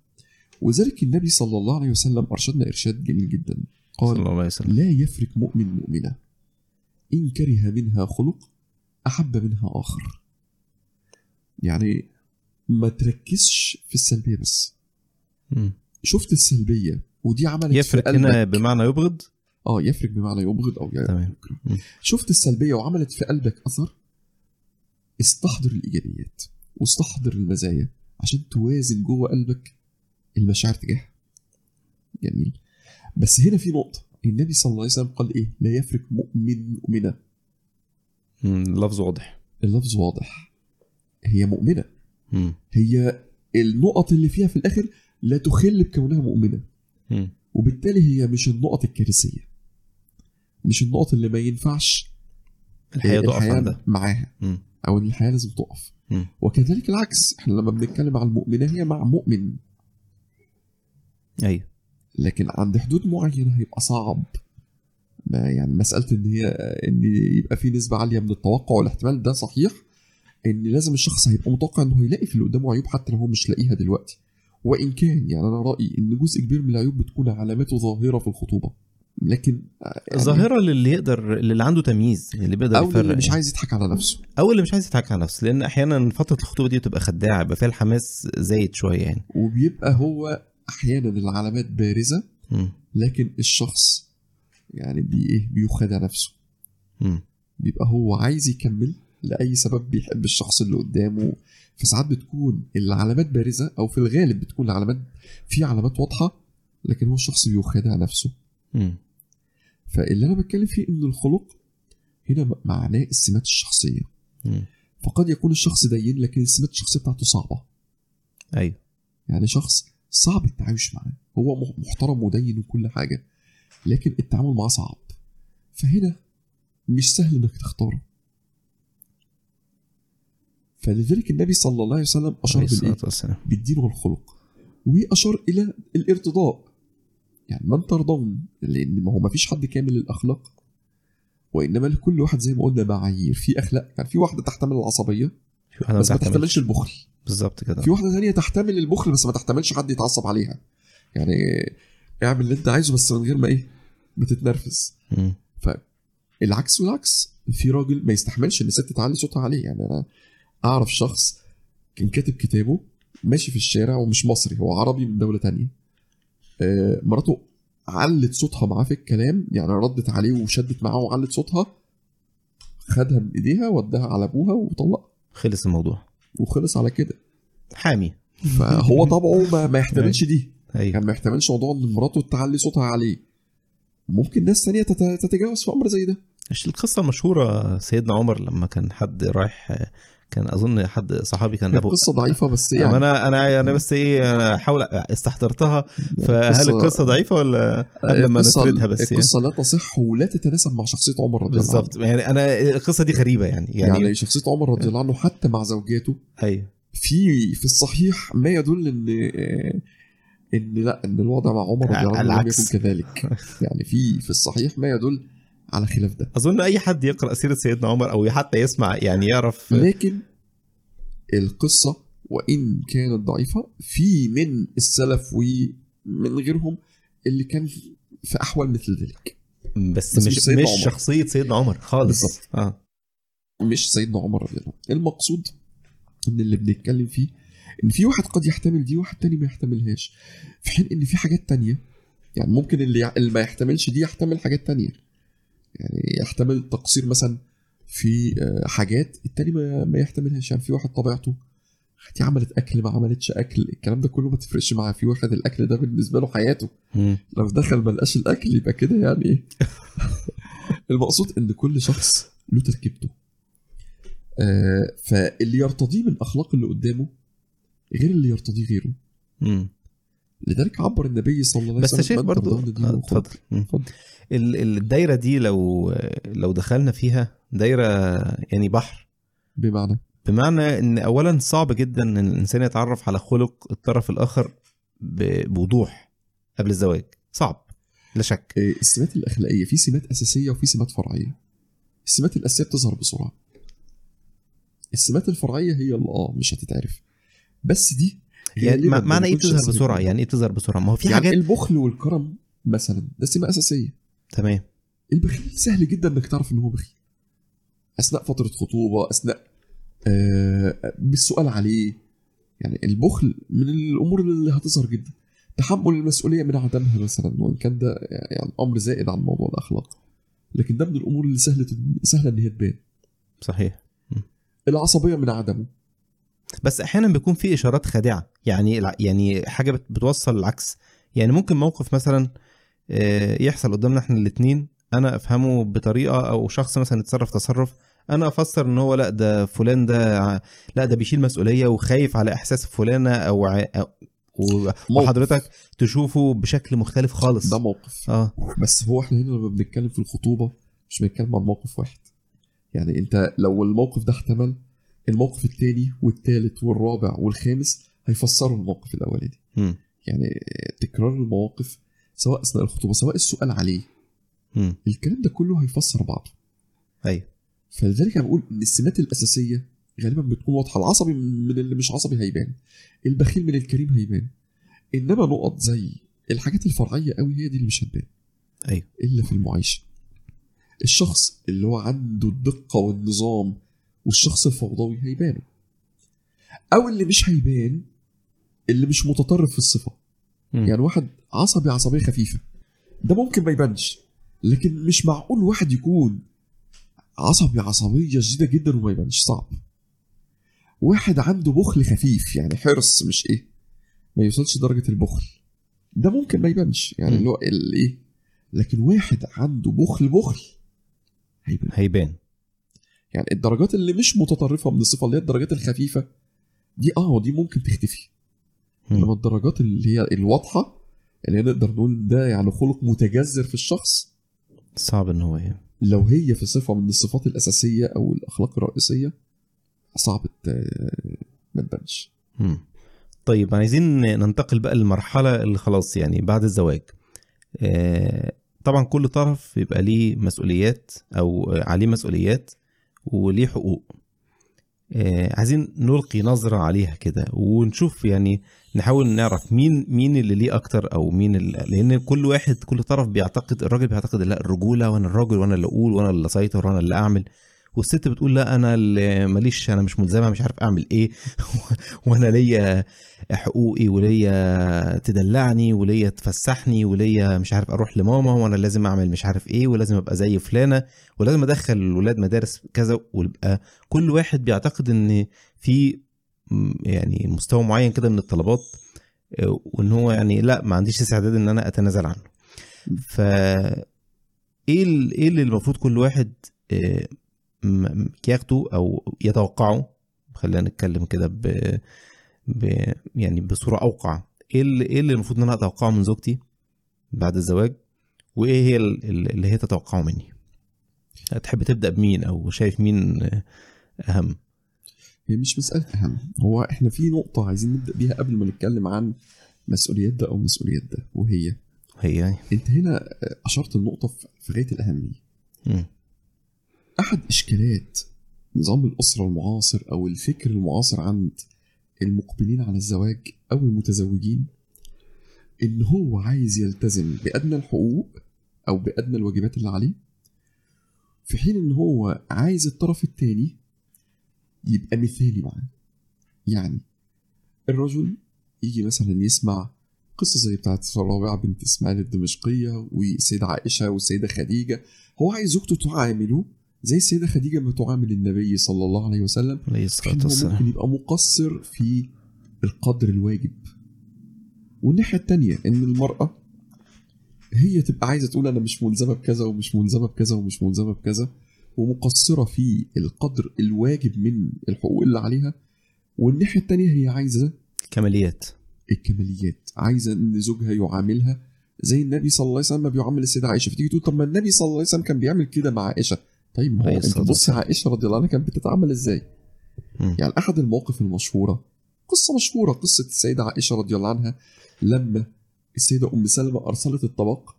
[SPEAKER 1] وذلك النبي صلى الله عليه وسلم أرشدنا إرشاد جميل جدا.
[SPEAKER 2] صلى
[SPEAKER 1] قال
[SPEAKER 2] الله عليه وسلم.
[SPEAKER 1] لا يفرق مؤمن مؤمنة. إن كره منها خلق أحب منها آخر. يعني ما تركزش في السلبية بس. شفت السلبية ودي عملت
[SPEAKER 2] يفرق
[SPEAKER 1] في
[SPEAKER 2] هنا بمعنى يبغض؟
[SPEAKER 1] آه يفرق بمعنى يبغض أو يكره
[SPEAKER 2] تمام.
[SPEAKER 1] شفت السلبية وعملت في قلبك أثر؟ استحضر الإيجابيات واستحضر المزايا عشان توازن جوه قلبك المشاعر تجاهها جميل. بس هنا في نقطة. النبي صلى الله عليه وسلم قال إيه؟ لا يفرق مؤمن مؤمنة.
[SPEAKER 2] مم. لفظ واضح.
[SPEAKER 1] اللفظ واضح. هي مؤمنة.
[SPEAKER 2] مم.
[SPEAKER 1] هي النقط اللي فيها في الآخر لا تخل بكونها مؤمنة.
[SPEAKER 2] مم.
[SPEAKER 1] وبالتالي هي مش النقط الكارثية. مش النقط اللي ما ينفعش
[SPEAKER 2] الحياة تقف
[SPEAKER 1] الحياة
[SPEAKER 2] عندها.
[SPEAKER 1] معاها.
[SPEAKER 2] مم.
[SPEAKER 1] أو إن الحياة لازم تقف. وكذلك العكس. إحنا لما بنتكلم عن المؤمنة هي مع مؤمن.
[SPEAKER 2] أيوه.
[SPEAKER 1] لكن عند حدود معينة هيبقى صعب. ما يعني مسألة إن هي إن يبقى في نسبة عالية من التوقع والاحتمال ده صحيح. إن لازم الشخص هيبقى متوقع إنه يلاقي في اللي قدامه عيوب حتى لو هو مش لاقيها دلوقتي. وإن كان يعني أنا رأيي إن جزء كبير من العيوب بتكون علاماته ظاهرة في الخطوبة. لكن يعني
[SPEAKER 2] ظاهرة للي يقدر اللي عنده تمييز اللي بيقدر
[SPEAKER 1] أو
[SPEAKER 2] يفرق
[SPEAKER 1] اللي مش. عايز يضحك على نفسه
[SPEAKER 2] أو اللي مش عايز يضحك على نفسه لأن أحيانا فترة الخطوبة دي بتبقى خداعة يبقى فيها الحماس زايد شوية يعني
[SPEAKER 1] وبيبقى هو أحيانا العلامات بارزة
[SPEAKER 2] مم.
[SPEAKER 1] لكن الشخص يعني بي إيه بيخدع نفسه. بيبقى هو عايز يكمل لأي سبب بيحب الشخص اللي قدامه فساعات بتكون العلامات بارزة أو في الغالب بتكون العلامات في علامات واضحة لكن هو الشخص بيخادع نفسه فاللي أنا بتكلم فيه إن الخلق هنا معناه السمات الشخصية.
[SPEAKER 2] مم.
[SPEAKER 1] فقد يكون الشخص دين لكن السمات الشخصية بتاعته صعبة.
[SPEAKER 2] أيوه.
[SPEAKER 1] يعني شخص صعب التعايش معاه. هو محترم ودين وكل حاجة لكن التعامل معاه صعب. فهنا مش سهل إنك تختاره. فلذلك النبي صلى الله عليه وسلم
[SPEAKER 2] أشار بالإيه؟
[SPEAKER 1] بالدين والخلق وأشار إلى الارتضاء. يعني من ترضون لأن ما هو ما فيش حد كامل الاخلاق وإنما لكل واحد زي ما قلنا معايير. في أخلاق يعني في واحدة تحتمل
[SPEAKER 2] العصبية
[SPEAKER 1] بس ما تحتملش. البخل.
[SPEAKER 2] بالظبط كده.
[SPEAKER 1] في واحدة ثانية تحتمل البخل بس ما تحتملش حد يتعصب عليها. يعني اعمل اللي انت عايزه بس من غير ما إيه ما تتنرفز.
[SPEAKER 2] مم.
[SPEAKER 1] العكس والعكس. في راجل ما يستحملش إن ست تعلي صوتها عليه. يعني أنا أعرف شخص كان كاتب كتابه ماشي في الشارع ومش مصري هو عربي من دولة تانية. آه، مراته علت صوتها معاه في الكلام يعني ردت عليه وشدت معاه وعلت صوتها خدها من إيديها وداها على أبوها وطلقها.
[SPEAKER 2] خلص الموضوع.
[SPEAKER 1] وخلص على كده.
[SPEAKER 2] حامي.
[SPEAKER 1] فهو طبعه ما, ما يحتملش دي.
[SPEAKER 2] أيوه.
[SPEAKER 1] يعني ما يحتملش موضوع إن مراته تعلي صوتها عليه. ممكن ناس تت- تتجاوز في أمر زي ده.
[SPEAKER 2] مش القصة المشهوره سيدنا عمر لما كان حد رايح كان أظن حد صحابي كان ابو
[SPEAKER 1] قصة ضعيفة بس
[SPEAKER 2] يعني
[SPEAKER 1] يعني.
[SPEAKER 2] أنا أنا أنا بس إيه أنا احاول استحضرتها. فهل القصة ضعيفة ولا قبل ما نفردها بس يعني؟
[SPEAKER 1] القصة لا تصح ولا تتناسب مع شخصية عمر رضي الله عنه.
[SPEAKER 2] بالظبط يعني أنا القصة دي غريبة يعني
[SPEAKER 1] يعني,
[SPEAKER 2] يعني,
[SPEAKER 1] يعني شخصية عمر رضي الله عنه حتى مع زوجاته
[SPEAKER 2] أيوه
[SPEAKER 1] في في الصحيح ما يدل ان إن لا إن الوضع مع عمر رضي الله عنه لم. يكن كذلك. يعني في في الصحيح ما يدل على خلاف ده.
[SPEAKER 2] أظن أي حد يقرأ سيرة سيدنا عمر أو حتى يسمع يعني يعرف
[SPEAKER 1] لكن القصة وإن كانت ضعيفة في من السلف ومن غيرهم اللي كان في أحوال مثل ذلك.
[SPEAKER 2] بس,
[SPEAKER 1] بس
[SPEAKER 2] مش
[SPEAKER 1] مش سيدنا
[SPEAKER 2] مش
[SPEAKER 1] عمر.
[SPEAKER 2] شخصية سيدنا عمر خالص.
[SPEAKER 1] بالظبط.
[SPEAKER 2] آه.
[SPEAKER 1] مش سيدنا عمر رضي الله المقصود إن اللي بنتكلم فيه إن في واحد قد يحتمل دي واحد تاني ما يحتملهاش. في حين إن في حاجات تانية يعني ممكن اللي, اللي ما يحتملش دي يحتمل حاجات تانية. يعني يحتمل تقصير مثلا في آه، حاجات التاني ما, يحتملهاش. يعني في واحد طبيعته دي عملت أكل ما عملتش أكل الكلام ده كله ما تفرقش معاه. في واحد الأكل ده بالنسبة له حياته.
[SPEAKER 2] مم.
[SPEAKER 1] لو دخل ما لقاش الأكل يبقى كده يعني إيه؟ المقصود إن كل شخص له تركيبته. آه فاللي يرتضيه من أخلاق اللي قدامه غير اللي يرتضيه غيره.
[SPEAKER 2] مم.
[SPEAKER 1] لذلك عبر النبي صلى الله عليه
[SPEAKER 2] بس
[SPEAKER 1] وسلم
[SPEAKER 2] شايف
[SPEAKER 1] من
[SPEAKER 2] برضو آه،. اتفضل. الدايرة دي لو لو دخلنا فيها دايرة يعني بحر.
[SPEAKER 1] بمعنى؟
[SPEAKER 2] بمعنى إن اولا صعب جدا إن الإنسان يتعرف على خلق الطرف الآخر بوضوح قبل الزواج. صعب. لا شك.
[SPEAKER 1] آه السمات الأخلاقية في سمات أساسية وفي سمات فرعية. السمات الأساسية بتظهر بسرعة. السمات الفرعية هي اللي آه مش هتتعرف. بس دي
[SPEAKER 2] يعني معنى
[SPEAKER 1] إيه
[SPEAKER 2] تظهر. بسرعة؟ يعني إيه تظهر بسرعة؟ ما هو في
[SPEAKER 1] يعني
[SPEAKER 2] حاجات
[SPEAKER 1] البخل والكرم مثلا ده سمه أساسية.
[SPEAKER 2] تمام.
[SPEAKER 1] البخيل سهل جدا إنك تعرف إن هو بخيل. أثناء فترة خطوبة أثناء آه بالسؤال عليه. يعني البخل من الأمور اللي هتظهر جدا. تحمل المسؤولية من عدمها مثلا وإن كان ده يعني أمر زائد عن موضوع الأخلاق. لكن ده من الأمور اللي سهلة سهلة إن هي تبان.
[SPEAKER 2] صحيح.
[SPEAKER 1] العصبية من عدمه.
[SPEAKER 2] بس أحيانا بيكون في اشارات خادعة. يعني يعني حاجة بت- بتوصل العكس. يعني ممكن موقف مثلا آه، يحصل قدامنا إحنا الاثنين أنا افهمه بطريقة أو شخص مثلا يتصرف تصرف أنا افسر ان هو لا ده فلان ده لا ده بيشيل مسؤولية وخايف على احساس فلانة أو ع- وحضرتك تشوفه بشكل مختلف خالص.
[SPEAKER 1] ده موقف.
[SPEAKER 2] آه.
[SPEAKER 1] بس هو إحنا هنا لما بنتكلم في الخطوبة مش بنتكلم عن موقف واحد. يعني انت لو الموقف ده احتمل الموقف التاني والتالت والرابع والخامس هيفسروا الموقف
[SPEAKER 2] الأولاني.
[SPEAKER 1] يعني تكرار المواقف سواء أثناء الخطوبة سواء السؤال عليه.
[SPEAKER 2] مم.
[SPEAKER 1] الكلام ده كله هيفسر بعضه.
[SPEAKER 2] أيوه
[SPEAKER 1] فلذلك أنا بقول إن السمات الأساسية غالبا بتكون واضحة. العصبي من اللي مش عصبي هيبان. البخيل من الكريم هيبان. إنما نقط زي الحاجات الفرعية قوي هي دي اللي مش هتبان.
[SPEAKER 2] أيوه
[SPEAKER 1] إلا في المعيشه الشخص اللي هو عنده الدقة والنظام والشخص الفوضوي هيبانوا أو اللي مش هيبان اللي مش متطرف في الصفة.
[SPEAKER 2] مم.
[SPEAKER 1] يعني واحد عصبي عصبية خفيفة. ده ممكن ما يبانش. لكن مش معقول واحد يكون عصبي عصبية شديدة جدا وما يبانش. صعب. واحد عنده بخل خفيف يعني حرص مش إيه ما يوصلش درجة البخل. ده ممكن ما يبانش. يعني. اللي هو الايه لكن واحد عنده بخل بخل هيبان.
[SPEAKER 2] هيبان.
[SPEAKER 1] يعني الدرجات اللي مش متطرفة من الصفة اللي هي الدرجات الخفيفة دي آه دي ممكن تختفي.
[SPEAKER 2] إنما.
[SPEAKER 1] الدرجات اللي هي الواضحة اللي هي نقدر نقول ده يعني خلق متجذر في الشخص
[SPEAKER 2] صعب إن هو ي-
[SPEAKER 1] لو هي في صفة من الصفات الأساسية أو الأخلاق الرئيسية صعب ما تبانش.
[SPEAKER 2] طيب عايزين ننتقل بقى للمرحلة اللي خلاص يعني بعد الزواج. آه، طبعا كل طرف يبقى ليه مسؤوليات أو عليه مسؤوليات. وليه حقوق. آه، عايزين نلقي نظرة عليها كده ونشوف يعني نحاول نعرف مين مين اللي ليه أكتر أو مين اللي لأن كل واحد كل طرف بيعتقد الراجل بيعتقد لا الرجولة وأنا الراجل وأنا اللي أقول وأنا اللي أسيطر وأنا اللي أعمل. والست بتقول لا أنا اللي ماليش أنا مش ملزمة مش عارف أعمل إيه. وأنا ليا حقوقي وليا تدلعني وليا تفسحني وليا مش عارف أروح لماما وأنا لازم أعمل مش عارف إيه ولازم أبقى زي فلانة ولازم أدخل الولاد مدارس كذا ويبقى كل واحد بيعتقد إن في يعني مستوى معين كده من الطلبات آه، وإن هو يعني لا ما عنديش استعداد إن أنا أتنازل عنه. ف إيه إيه اللي المفروض كل واحد ياخده أو يتوقعه. خلينا نتكلم كده ب... ب... يعني بصورة أوقع. إيه اللي إيه اللي المفروض إن أنا أتوقعه من زوجتي بعد الزواج؟ وإيه هي ال- ال- اللي هي تتوقعه مني؟ هتحب تبدأ بمين أو شايف مين أهم؟
[SPEAKER 1] هي مش مسألة أهم. هو إحنا في نقطة عايزين نبدأ بيها قبل ما نتكلم عن مسؤوليات ده أو مسؤوليات ده. وهي
[SPEAKER 2] هي
[SPEAKER 1] أنت هنا أشرت النقطة في- في غاية أحد إشكالات نظام الأسرة المعاصر أو الفكر المعاصر عند المقبلين على الزواج أو المتزوجين إن هو عايز يلتزم بأدنى الحقوق أو بأدنى الواجبات اللي عليه في حين إن هو عايز الطرف التاني يبقى مثالي معاه. يعني الرجل يجي مثلا يسمع قصة زي بتاعت رابعة بنت إسماعيل الدمشقية والسيدة عائشة والسيدة خديجة هو عايز زوجته تعامله زي السيدة خديجة ما تعامل النبي صلى الله عليه وسلم
[SPEAKER 2] عليه
[SPEAKER 1] الصلاة
[SPEAKER 2] والسلام
[SPEAKER 1] ممكن يبقى مقصر في القدر الواجب. والناحية التانية إن المرأة هي تبقى عايزة تقول أنا مش ملزمة بكذا ومش ملزمة بكذا ومش ملزمة بكذا ومقصرة في القدر الواجب من الحقوق اللي عليها. والناحية التانية هي عايزة
[SPEAKER 2] كماليات.
[SPEAKER 1] الكماليات عايزة إن زوجها يعاملها زي النبي صلى الله عليه وسلم ما بيعامل السيدة عائشة. فتيجي تقول طب ما النبي صلى الله عليه وسلم كان بيعمل كده مع عائشة. طيب ما هو
[SPEAKER 2] عليه أنت
[SPEAKER 1] بص. عائشة رضي الله عنها كانت بتتعامل إزاي
[SPEAKER 2] مم.
[SPEAKER 1] يعني أحد المواقف المشهورة قصة مشهورة قصة السيدة عائشة رضي الله عنها لما السيدة أم سلمة أرسلت الطبق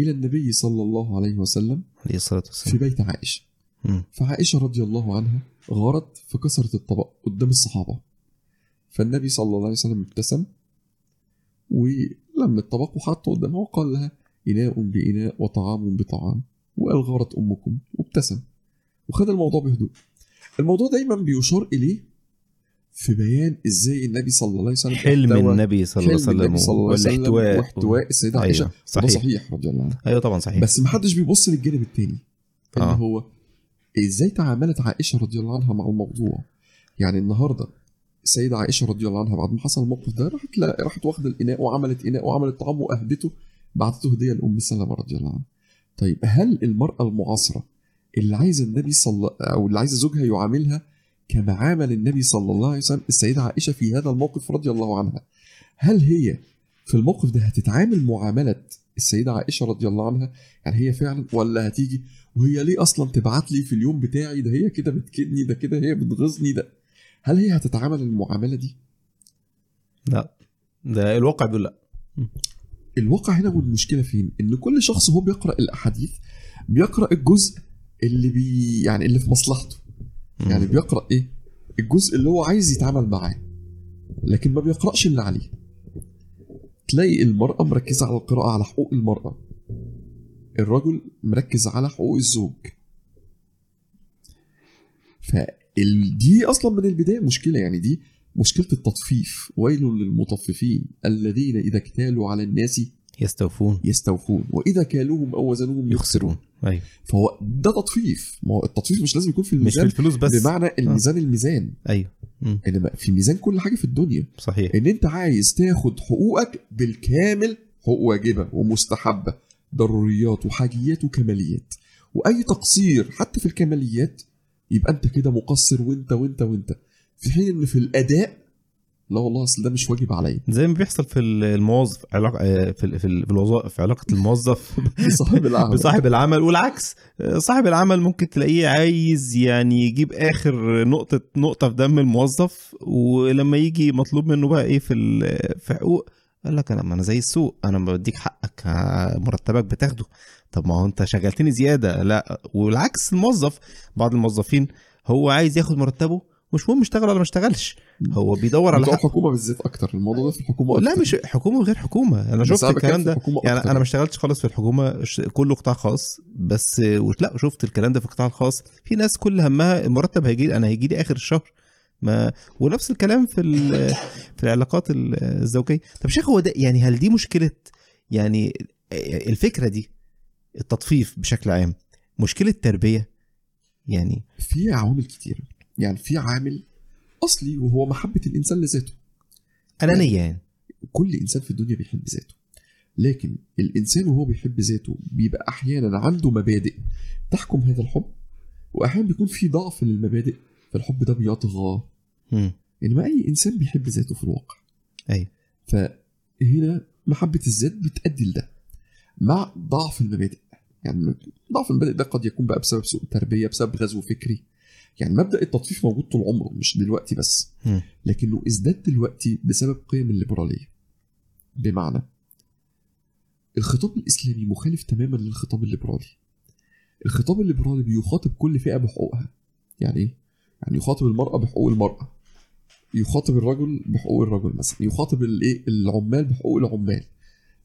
[SPEAKER 1] إلى النبي صلى الله عليه وسلم
[SPEAKER 2] عليه الصلاة
[SPEAKER 1] في
[SPEAKER 2] والسلام
[SPEAKER 1] بيت
[SPEAKER 2] عائشة.
[SPEAKER 1] فعائشة رضي الله عنها غارت فكسرت الطبق قدام الصحابة فالنبي صلى الله عليه وسلم ابتسم ولم الطبق وحطه قدامها وقال لها إناء بإناء وطعام بطعام وقال غارت أمكم وابتسم وخد الموضوع بهدوء. الموضوع دايما بيشار إليه في بيان إزاي النبي صلى الله عليه وسلم
[SPEAKER 2] حلم النبي صلى الله عليه وسلم والاحتواء
[SPEAKER 1] واحتواء. السيدة عائشة.
[SPEAKER 2] أيوه
[SPEAKER 1] وده
[SPEAKER 2] صحيح.
[SPEAKER 1] صحيح رضي الله عنها.
[SPEAKER 2] أيوه طبعا صحيح.
[SPEAKER 1] بس محدش بيبص للجانب التاني اللي
[SPEAKER 2] آه.
[SPEAKER 1] هو إزاي تعاملت عائشة رضي الله عنها مع الموضوع؟ يعني النهارده السيدة عائشة رضي الله عنها بعد ما حصل الموقف ده راحت لا راحت واخدة الإناء وعملت إناء وعملت طعام وأهدته بعتته هدية لأم سلمة رضي الله عنها. طيب هل المرأة المعاصرة اللي عايزة النبي صلى أو اللي عايزة زوجها يعاملها كما عامل النبي صلى الله عليه وسلم السيدة عائشة في هذا الموقف رضي الله عنها هل هي في الموقف ده هتتعامل معاملة السيدة عائشة رضي الله عنها؟ يعني هي فعلا ولا هتيجي وهي ليه أصلا تبعت لي في اليوم بتاعي؟ ده هي كده بتكدني ده كده هي بتغيظني ده هل هي هتتعامل المعاملة دي؟
[SPEAKER 2] لا ده الواقع بيقول لا.
[SPEAKER 1] الواقع هنا والمشكلة فين؟ إن كل شخص هو بيقرأ الأحاديث بيقرأ الجزء اللي بي يعني اللي في مصلحته. يعني بيقرأ إيه؟ الجزء اللي هو عايز يتعامل معاه. لكن ما بيقرأش اللي عليه. تلاقي المرأة مركزة على القراءة على حقوق المرأة. الرجل مركز على حقوق الزوج. فدي أصلا من البداية مشكلة. يعني دي مشكلة التطفيف. ويل للمطففين الذين إذا اكتالوا على الناس
[SPEAKER 2] يستوفون.
[SPEAKER 1] يستوفون. وإذا كالوهم أو وزنوهم يخسرون.
[SPEAKER 2] أيوه.
[SPEAKER 1] فهو ده تطفيف. ما هو التطفيف مش لازم يكون في
[SPEAKER 2] مش في
[SPEAKER 1] الميزان
[SPEAKER 2] الفلوس بس.
[SPEAKER 1] بمعنى الميزان الميزان.
[SPEAKER 2] أيوه. مم.
[SPEAKER 1] انما في ميزان كل حاجة في الدنيا.
[SPEAKER 2] صحيح.
[SPEAKER 1] إن أنت عايز تاخد حقوقك بالكامل حقوق واجبة ومستحبة. ضروريات وحاجيات وكماليات. وأي تقصير حتى في الكماليات يبقى أنت كده مقصر وأنت وأنت وأنت. في حين إن في الأداء لا والله أصل ده مش واجب عليا.
[SPEAKER 2] زي ما بيحصل في الموظف علاقه آه، في في ال- في الوظائف في علاقة الموظف
[SPEAKER 1] صاحب العمل.
[SPEAKER 2] بصاحب العمل والعكس صاحب العمل ممكن تلاقيه عايز يعني يجيب آخر نقطة نقطة في دم الموظف ولما يجي مطلوب منه بقى إيه في في حقوق قال لك أنا ما أنا زي السوق أنا بديك حقك ها، مرتبك بتاخده. طب ما هو أنت شغلتني زيادة لا. والعكس الموظف بعض الموظفين هو عايز ياخد مرتبه مش مهم اشتغل ولا ما اشتغلش. هو بيدور على حق.
[SPEAKER 1] الحكومة بالذات أكتر. الموضوع ده في الحكومة
[SPEAKER 2] لا
[SPEAKER 1] أكتر.
[SPEAKER 2] مش حكومة وغير حكومة.
[SPEAKER 1] أنا شفت
[SPEAKER 2] الكلام ده. يعني
[SPEAKER 1] أكتر.
[SPEAKER 2] أنا ما اشتغلتش خالص في الحكومة. كله قطاع خاص. بس لا شفت الكلام ده في القطاع الخاص. في ناس كل همها المرتب هيجي أنا هيجي لي آخر الشهر. ما ونفس الكلام في في العلاقات ال- الزوجية. طب شيخ هو ده يعني هل دي مشكله يعني الفكرة دي التطفيف بشكل عام مشكلة تربية؟ يعني
[SPEAKER 1] في عوامل كتيرة. يعني في عامل أصلي وهو محبة الإنسان لذاته.
[SPEAKER 2] أنانية يعني.
[SPEAKER 1] كل إنسان في الدنيا بيحب ذاته. لكن الإنسان وهو بيحب ذاته بيبقى أحيانا عنده مبادئ تحكم هذا الحب واحيانا بيكون في ضعف للمبادئ فالحب ده بيطغى. إنما أي إنسان بيحب ذاته في الواقع.
[SPEAKER 2] أيوه
[SPEAKER 1] فهنا محبة الذات بتؤدي لده. مع ضعف المبادئ. يعني ضعف المبادئ ده قد يكون بقى بسبب سوء التربيه بسبب غزو فكري. يعني مبدأ التطفيف موجود طول عمره مش دلوقتي بس. لكنه ازداد دلوقتي بسبب قيم الليبرالية. بمعنى الخطاب الإسلامي مخالف تماما للخطاب الليبرالي. الخطاب الليبرالي بيخاطب كل فئة بحقوقها. يعني إيه؟ يعني يخاطب المرأة بحقوق المرأة. يخاطب الرجل بحقوق الرجل مثلا. يخاطب الايه العمال بحقوق العمال.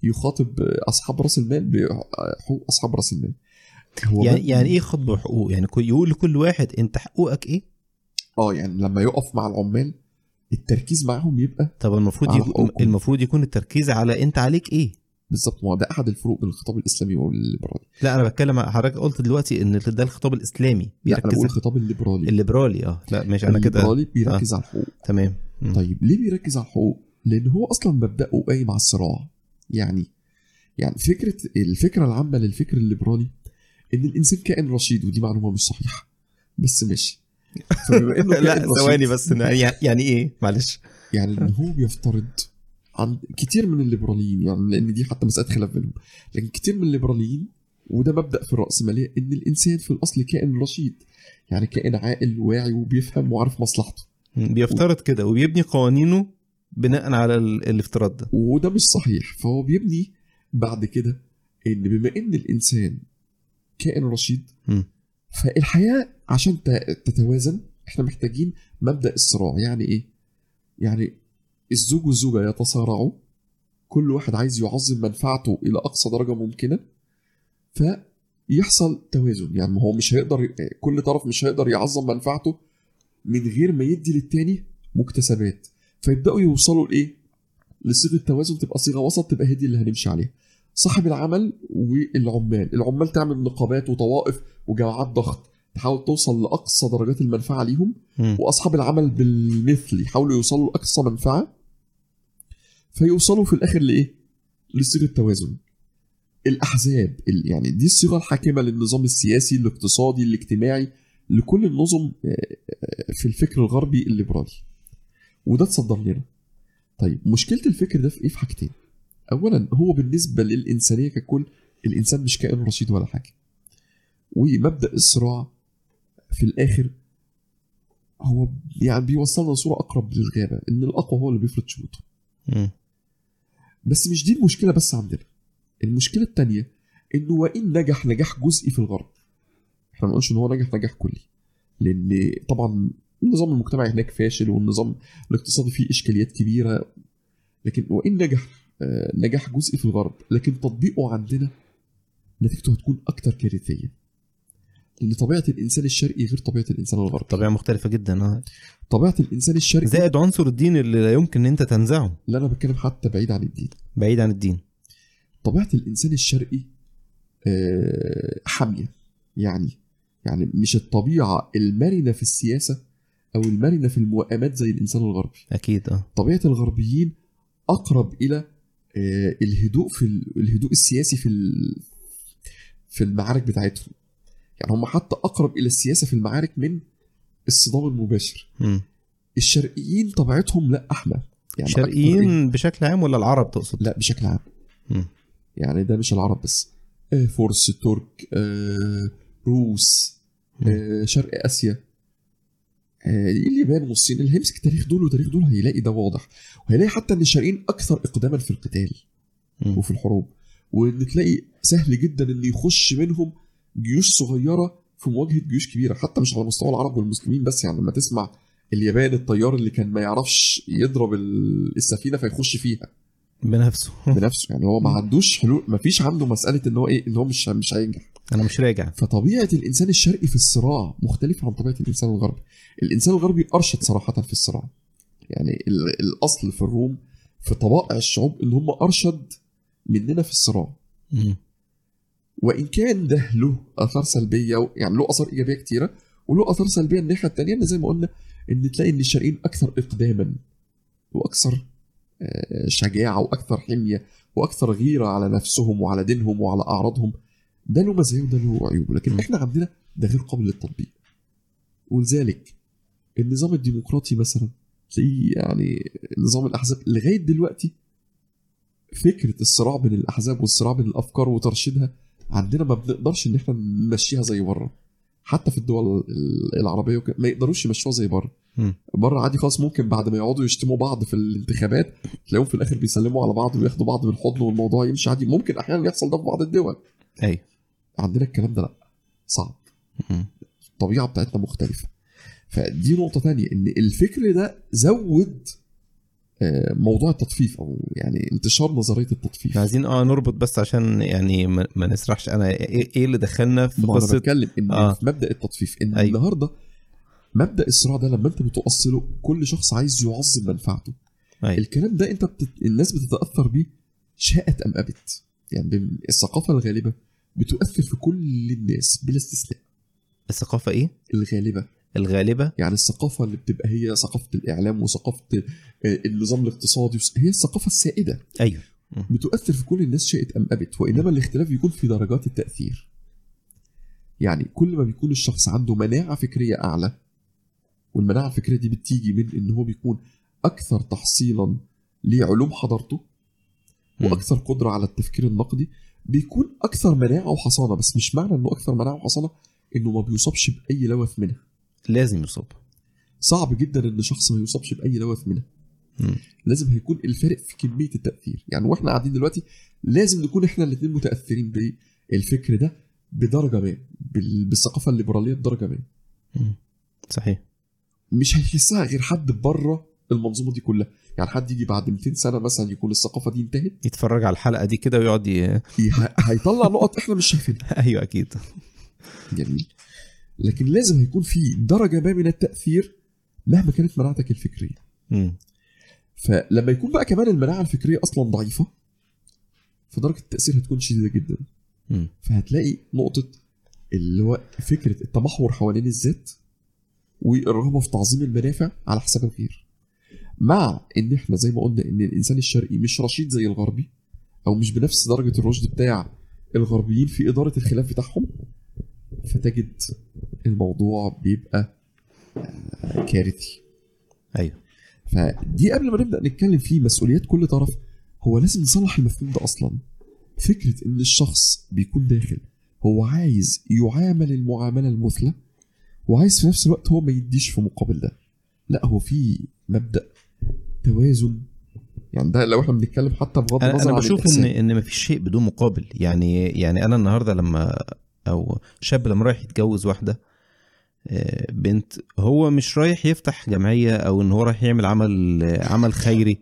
[SPEAKER 1] يخاطب أصحاب رأس المال بحقوق أصحاب رأس المال.
[SPEAKER 2] يعني يعني إيه خطب حقوق يعني كل- يقول لكل واحد أنت حقوقك إيه؟
[SPEAKER 1] آه يعني لما يقف مع العمال التركيز معاهم يبقى
[SPEAKER 2] طب المفروض يكون. المفروض يكون التركيز على أنت عليك إيه؟
[SPEAKER 1] بالظبط ما هو ده أحد الفروق بين الخطاب الإسلامي والليبرالي.
[SPEAKER 2] لا أنا بتكلم حضرتك قلت دلوقتي إن ده الخطاب الإسلامي
[SPEAKER 1] لا أنا
[SPEAKER 2] بيركز
[SPEAKER 1] بقول الخطاب الليبرالي.
[SPEAKER 2] الليبرالي آه. لا ماشي أنا كده
[SPEAKER 1] الليبرالي بيركز على الحقوق.
[SPEAKER 2] تمام. مم.
[SPEAKER 1] طيب ليه بيركز على الحقوق؟ لأن هو أصلا مبدأه قايم على الصراع. يعني يعني فكره الفكرة العامة للفكر الليبرالي إن الإنسان كائن رشيد ودي معلومة مش صحيحة. بس ماشي. فبما إنه
[SPEAKER 2] لا ثواني بس يعني إيه؟ معلش.
[SPEAKER 1] يعني ان هو بيفترض عن كتير من الليبراليين يعني لأن دي حتى مسألة خلاف بينهم. لكن كتير من الليبراليين وده مبدأ في الراسماليه إن الإنسان في الأصل كائن رشيد. يعني كائن عاقل واعي وبيفهم وعارف مصلحته.
[SPEAKER 2] بيفترض كده وبيبني قوانينه بناء على ال- الافتراض ده.
[SPEAKER 1] وده مش صحيح. فهو بيبني بعد كده إن بما إن الإنسان كائن رشيد. فالحياة عشان تتوازن إحنا محتاجين مبدأ الصراع. يعني إيه؟ يعني الزوج والزوجة يتصارعوا. كل واحد عايز يعظم منفعته إلى أقصى درجة ممكنة. فيحصل توازن. يعني ما هو مش هيقدر كل طرف مش هيقدر يعظم منفعته من غير ما يدي للتاني مكتسبات. فيبدأوا يوصلوا لإيه؟ لصيغة توازن تبقى صيغة وسط تبقى هي دي اللي هنمشي عليها. صاحب العمل والعمال. العمال تعمل نقابات وطوائف وجماعات ضغط تحاول توصل لأقصى درجات المنفعة ليهم
[SPEAKER 2] مم.
[SPEAKER 1] وأصحاب العمل بالمثل يحاولوا يوصلوا لأقصى منفعة فيوصلوا في الآخر لإيه؟ لصيغة توازن. الأحزاب ال- يعني دي الصيغة الحاكمة للنظام السياسي الاقتصادي الاجتماعي لكل النظم آه، آه، في الفكر الغربي الليبرالي. وده اتصدر لنا. طيب مشكلة الفكر ده في إيه؟ في حاجتين. اولا هو بالنسبة للإنسانية ككل الإنسان مش كائن رشيد ولا حاجة ومبدأ الصراع في الآخر هو يعني بيوصلنا لصورة أقرب للغابة إن الأقوى هو اللي بيفرض شروطه. بس مش دي المشكلة بس عندنا. المشكلة الثانية إنه وإن نجح نجاح جزئي في الغرب. إحنا ما نقولش إن هو نجح نجاح كلي. لأن طبعا النظام المجتمعي هناك فاشل والنظام الاقتصادي فيه إشكاليات كبيرة. لكن وإن نجح نجاح جزئي في الغرب لكن تطبيقه عندنا نتيجته هتكون أكتر كارثية. لأن طبيعة الإنسان الشرقي غير طبيعة الإنسان الغربي.
[SPEAKER 2] طبيعة مختلفة جدا آه.
[SPEAKER 1] طبيعة الإنسان الشرقي
[SPEAKER 2] زائد عنصر الدين اللي لا يمكن إن أنت تنزعه.
[SPEAKER 1] لا أنا بتكلم حتى بعيد عن الدين.
[SPEAKER 2] بعيد عن الدين.
[SPEAKER 1] طبيعة الإنسان الشرقي آه، حامية. يعني يعني مش الطبيعة المرنة في السياسة أو المرنة في الموائمات زي الإنسان الغربي.
[SPEAKER 2] أكيد آه.
[SPEAKER 1] طبيعة الغربيين أقرب إلى آه، الهدوء في ال- الهدوء السياسي في في المعارك بتاعتهم. يعني هم حتى أقرب إلى السياسة في المعارك من الصدام المباشر.
[SPEAKER 2] مم.
[SPEAKER 1] الشرقيين طبيعتهم لا احمى يعني أكتر إيه؟
[SPEAKER 2] شرقيين بشكل عام ولا العرب تقصد؟
[SPEAKER 1] لا بشكل عام.
[SPEAKER 2] مم.
[SPEAKER 1] يعني ده مش العرب بس. آه، فرس ترك آه، روس آه، شرق آسيا. آه، اليابان والصين اللي هيمسك تاريخ دول وتاريخ دول هيلاقي ده واضح. وهيلاقي حتى إن الشرقيين أكثر إقداما في القتال
[SPEAKER 2] مم.
[SPEAKER 1] وفي الحروب. وإن تلاقي سهل جدا إن يخش منهم جيوش صغيرة في مواجهة جيوش كبيرة حتى مش على مستوى العرب والمسلمين بس يعني لما تسمع اليابان الطيار اللي كان ما يعرفش يضرب ال- السفينة فيخش فيها.
[SPEAKER 2] بنفسه.
[SPEAKER 1] بنفسه يعني هو ما عندوش حلول ما فيش عنده مسألة إن هو إيه إن هو مش مش هينجح.
[SPEAKER 2] أنا مش راجع.
[SPEAKER 1] فطبيعة الإنسان الشرقي في الصراع مختلفه عن طبيعة الإنسان الغربي. الإنسان الغربي أرشد صراحة في الصراع. يعني ال- الأصل في الروم في طبائع الشعوب إن هم أرشد مننا في الصراع.
[SPEAKER 2] مم.
[SPEAKER 1] وإن كان ده له آثار سلبية يعني له آثار إيجابية كتيرة وله آثار سلبية الناحية الثانية إن زي ما قلنا إن تلاقي إن الشرقيين أكثر اقداما وأكثر آه، شجاعة وأكثر حمية وأكثر غيرة على نفسهم وعلى دينهم وعلى أعراضهم. ده له مزايا وده له عيوب لكن
[SPEAKER 2] م.
[SPEAKER 1] إحنا عندنا ده غير قابل للتطبيق. ولذلك النظام الديمقراطي مثلا تلاقيه يعني نظام الأحزاب لغاية دلوقتي فكرة الصراع بين الأحزاب والصراع بين الأفكار وترشيدها عندنا ما بنقدرش إن إحنا نمشيها زي بره. حتى في الدول ال- العربية ما يقدروش يمشوها زي بره. بره عادي خالص ممكن بعد ما يقعدوا يشتموا بعض في الانتخابات تلاقيهم في الآخر بيسلموا على بعض وياخدوا بعض بالحضن والموضوع يمشي عادي. ممكن أحيانا يحصل ده في بعض الدول.
[SPEAKER 2] أيوه.
[SPEAKER 1] عندنا الكلام ده لا صعب. الطبيعة بتاعتنا مختلفة فدي نقطة تانية إن الفكر ده زود آه، موضوع التطفيف أو يعني انتشار نظرية التطفيف
[SPEAKER 2] عايزين آه نربط بس عشان يعني ما, نسرحش أنا إيه إيه اللي دخلنا في
[SPEAKER 1] ما أنا
[SPEAKER 2] قصة
[SPEAKER 1] بتكلم إن
[SPEAKER 2] آه.
[SPEAKER 1] في مبدأ التطفيف إن.
[SPEAKER 2] أيوة.
[SPEAKER 1] النهارده مبدأ الصراع ده لما أنت بتؤصله كل شخص عايز يعظم منفعته
[SPEAKER 2] أيوة.
[SPEAKER 1] الكلام ده أنت بتت... الناس بتتأثر بيه شاءت أم أبت يعني الثقافه الغالبة بتؤثر في كل الناس بلا استثناء.
[SPEAKER 2] الثقافة إيه؟
[SPEAKER 1] الغالبة.
[SPEAKER 2] الغالبة.
[SPEAKER 1] يعني الثقافة اللي بتبقى هي ثقافة الإعلام وثقافة آه، النظام الاقتصادي هي الثقافة السائدة.
[SPEAKER 2] أيوه.
[SPEAKER 1] بتؤثر في كل الناس شاءت ام ابت وإنما الاختلاف بيكون في درجات التأثير. يعني كل ما بيكون الشخص عنده مناعة فكرية أعلى والمناعة الفكرية دي بتيجي من إن هو بيكون أكثر تحصيلا لعلوم حضارته. وأكثر قدرة على التفكير النقدي بيكون أكثر مناعة وحصانة بس مش معنى إنه أكثر مناعة وحصانة إنه ما بيصابش بأي لوث منها.
[SPEAKER 2] لازم يصاب.
[SPEAKER 1] صعب جدا إن شخص ما يصابش بأي لوث منها.
[SPEAKER 2] مم.
[SPEAKER 1] لازم هيكون الفارق في كمية التأثير. يعني وإحنا قاعدين دلوقتي لازم نكون إحنا الاثنين متأثرين بالفكر ده بدرجة ما بال- بالثقافة الليبرالية بدرجة ما.
[SPEAKER 2] مم. صحيح.
[SPEAKER 1] مش هيحسها غير حد بره المنظومة دي كلها. يعني حد يجي بعد 200 سنة مثلا يكون الثقافة دي انتهت؟
[SPEAKER 2] يتفرج على الحلقة دي كده ويقعد ي...
[SPEAKER 1] هيطلع نقط إحنا مش شايفينها.
[SPEAKER 2] أيوه أكيد.
[SPEAKER 1] جميل. لكن لازم هيكون في درجة ما من التأثير مهما كانت مناعتك الفكرية.
[SPEAKER 2] مم.
[SPEAKER 1] فلما يكون بقى كمان المناعة الفكرية أصلا ضعيفة فدرجة التأثير هتكون شديدة جدا.
[SPEAKER 2] مم.
[SPEAKER 1] فهتلاقي نقطة اللي هو فكرة التمحور حوالين الذات والرغبه في تعظيم المنافع على حساب الغير. مع إن إحنا زي ما قلنا إن الإنسان الشرقي مش رشيد زي الغربي أو مش بنفس درجة الرشد بتاع الغربيين في إدارة الخلاف بتاعهم فتجد الموضوع بيبقى آه، كارثي.
[SPEAKER 2] أيوه.
[SPEAKER 1] فدي قبل ما نبدأ نتكلم في مسؤوليات كل طرف هو لازم نصلح المفهوم ده أصلا. فكرة إن الشخص بيكون داخل هو عايز يعامل المعاملة المثلى وعايز في نفس الوقت هو ما يديش في مقابل ده. لا هو في مبدأ توازن. يعني ده لو إحنا بنتكلم حتى بغض النظر أنا
[SPEAKER 2] بشوف ان. إن مفيش شيء بدون مقابل. يعني يعني أنا النهارده لما أو شاب لما رايح يتجوز واحدة آه، بنت هو مش رايح يفتح جمعية أو إن هو رايح يعمل عمل عمل خيري.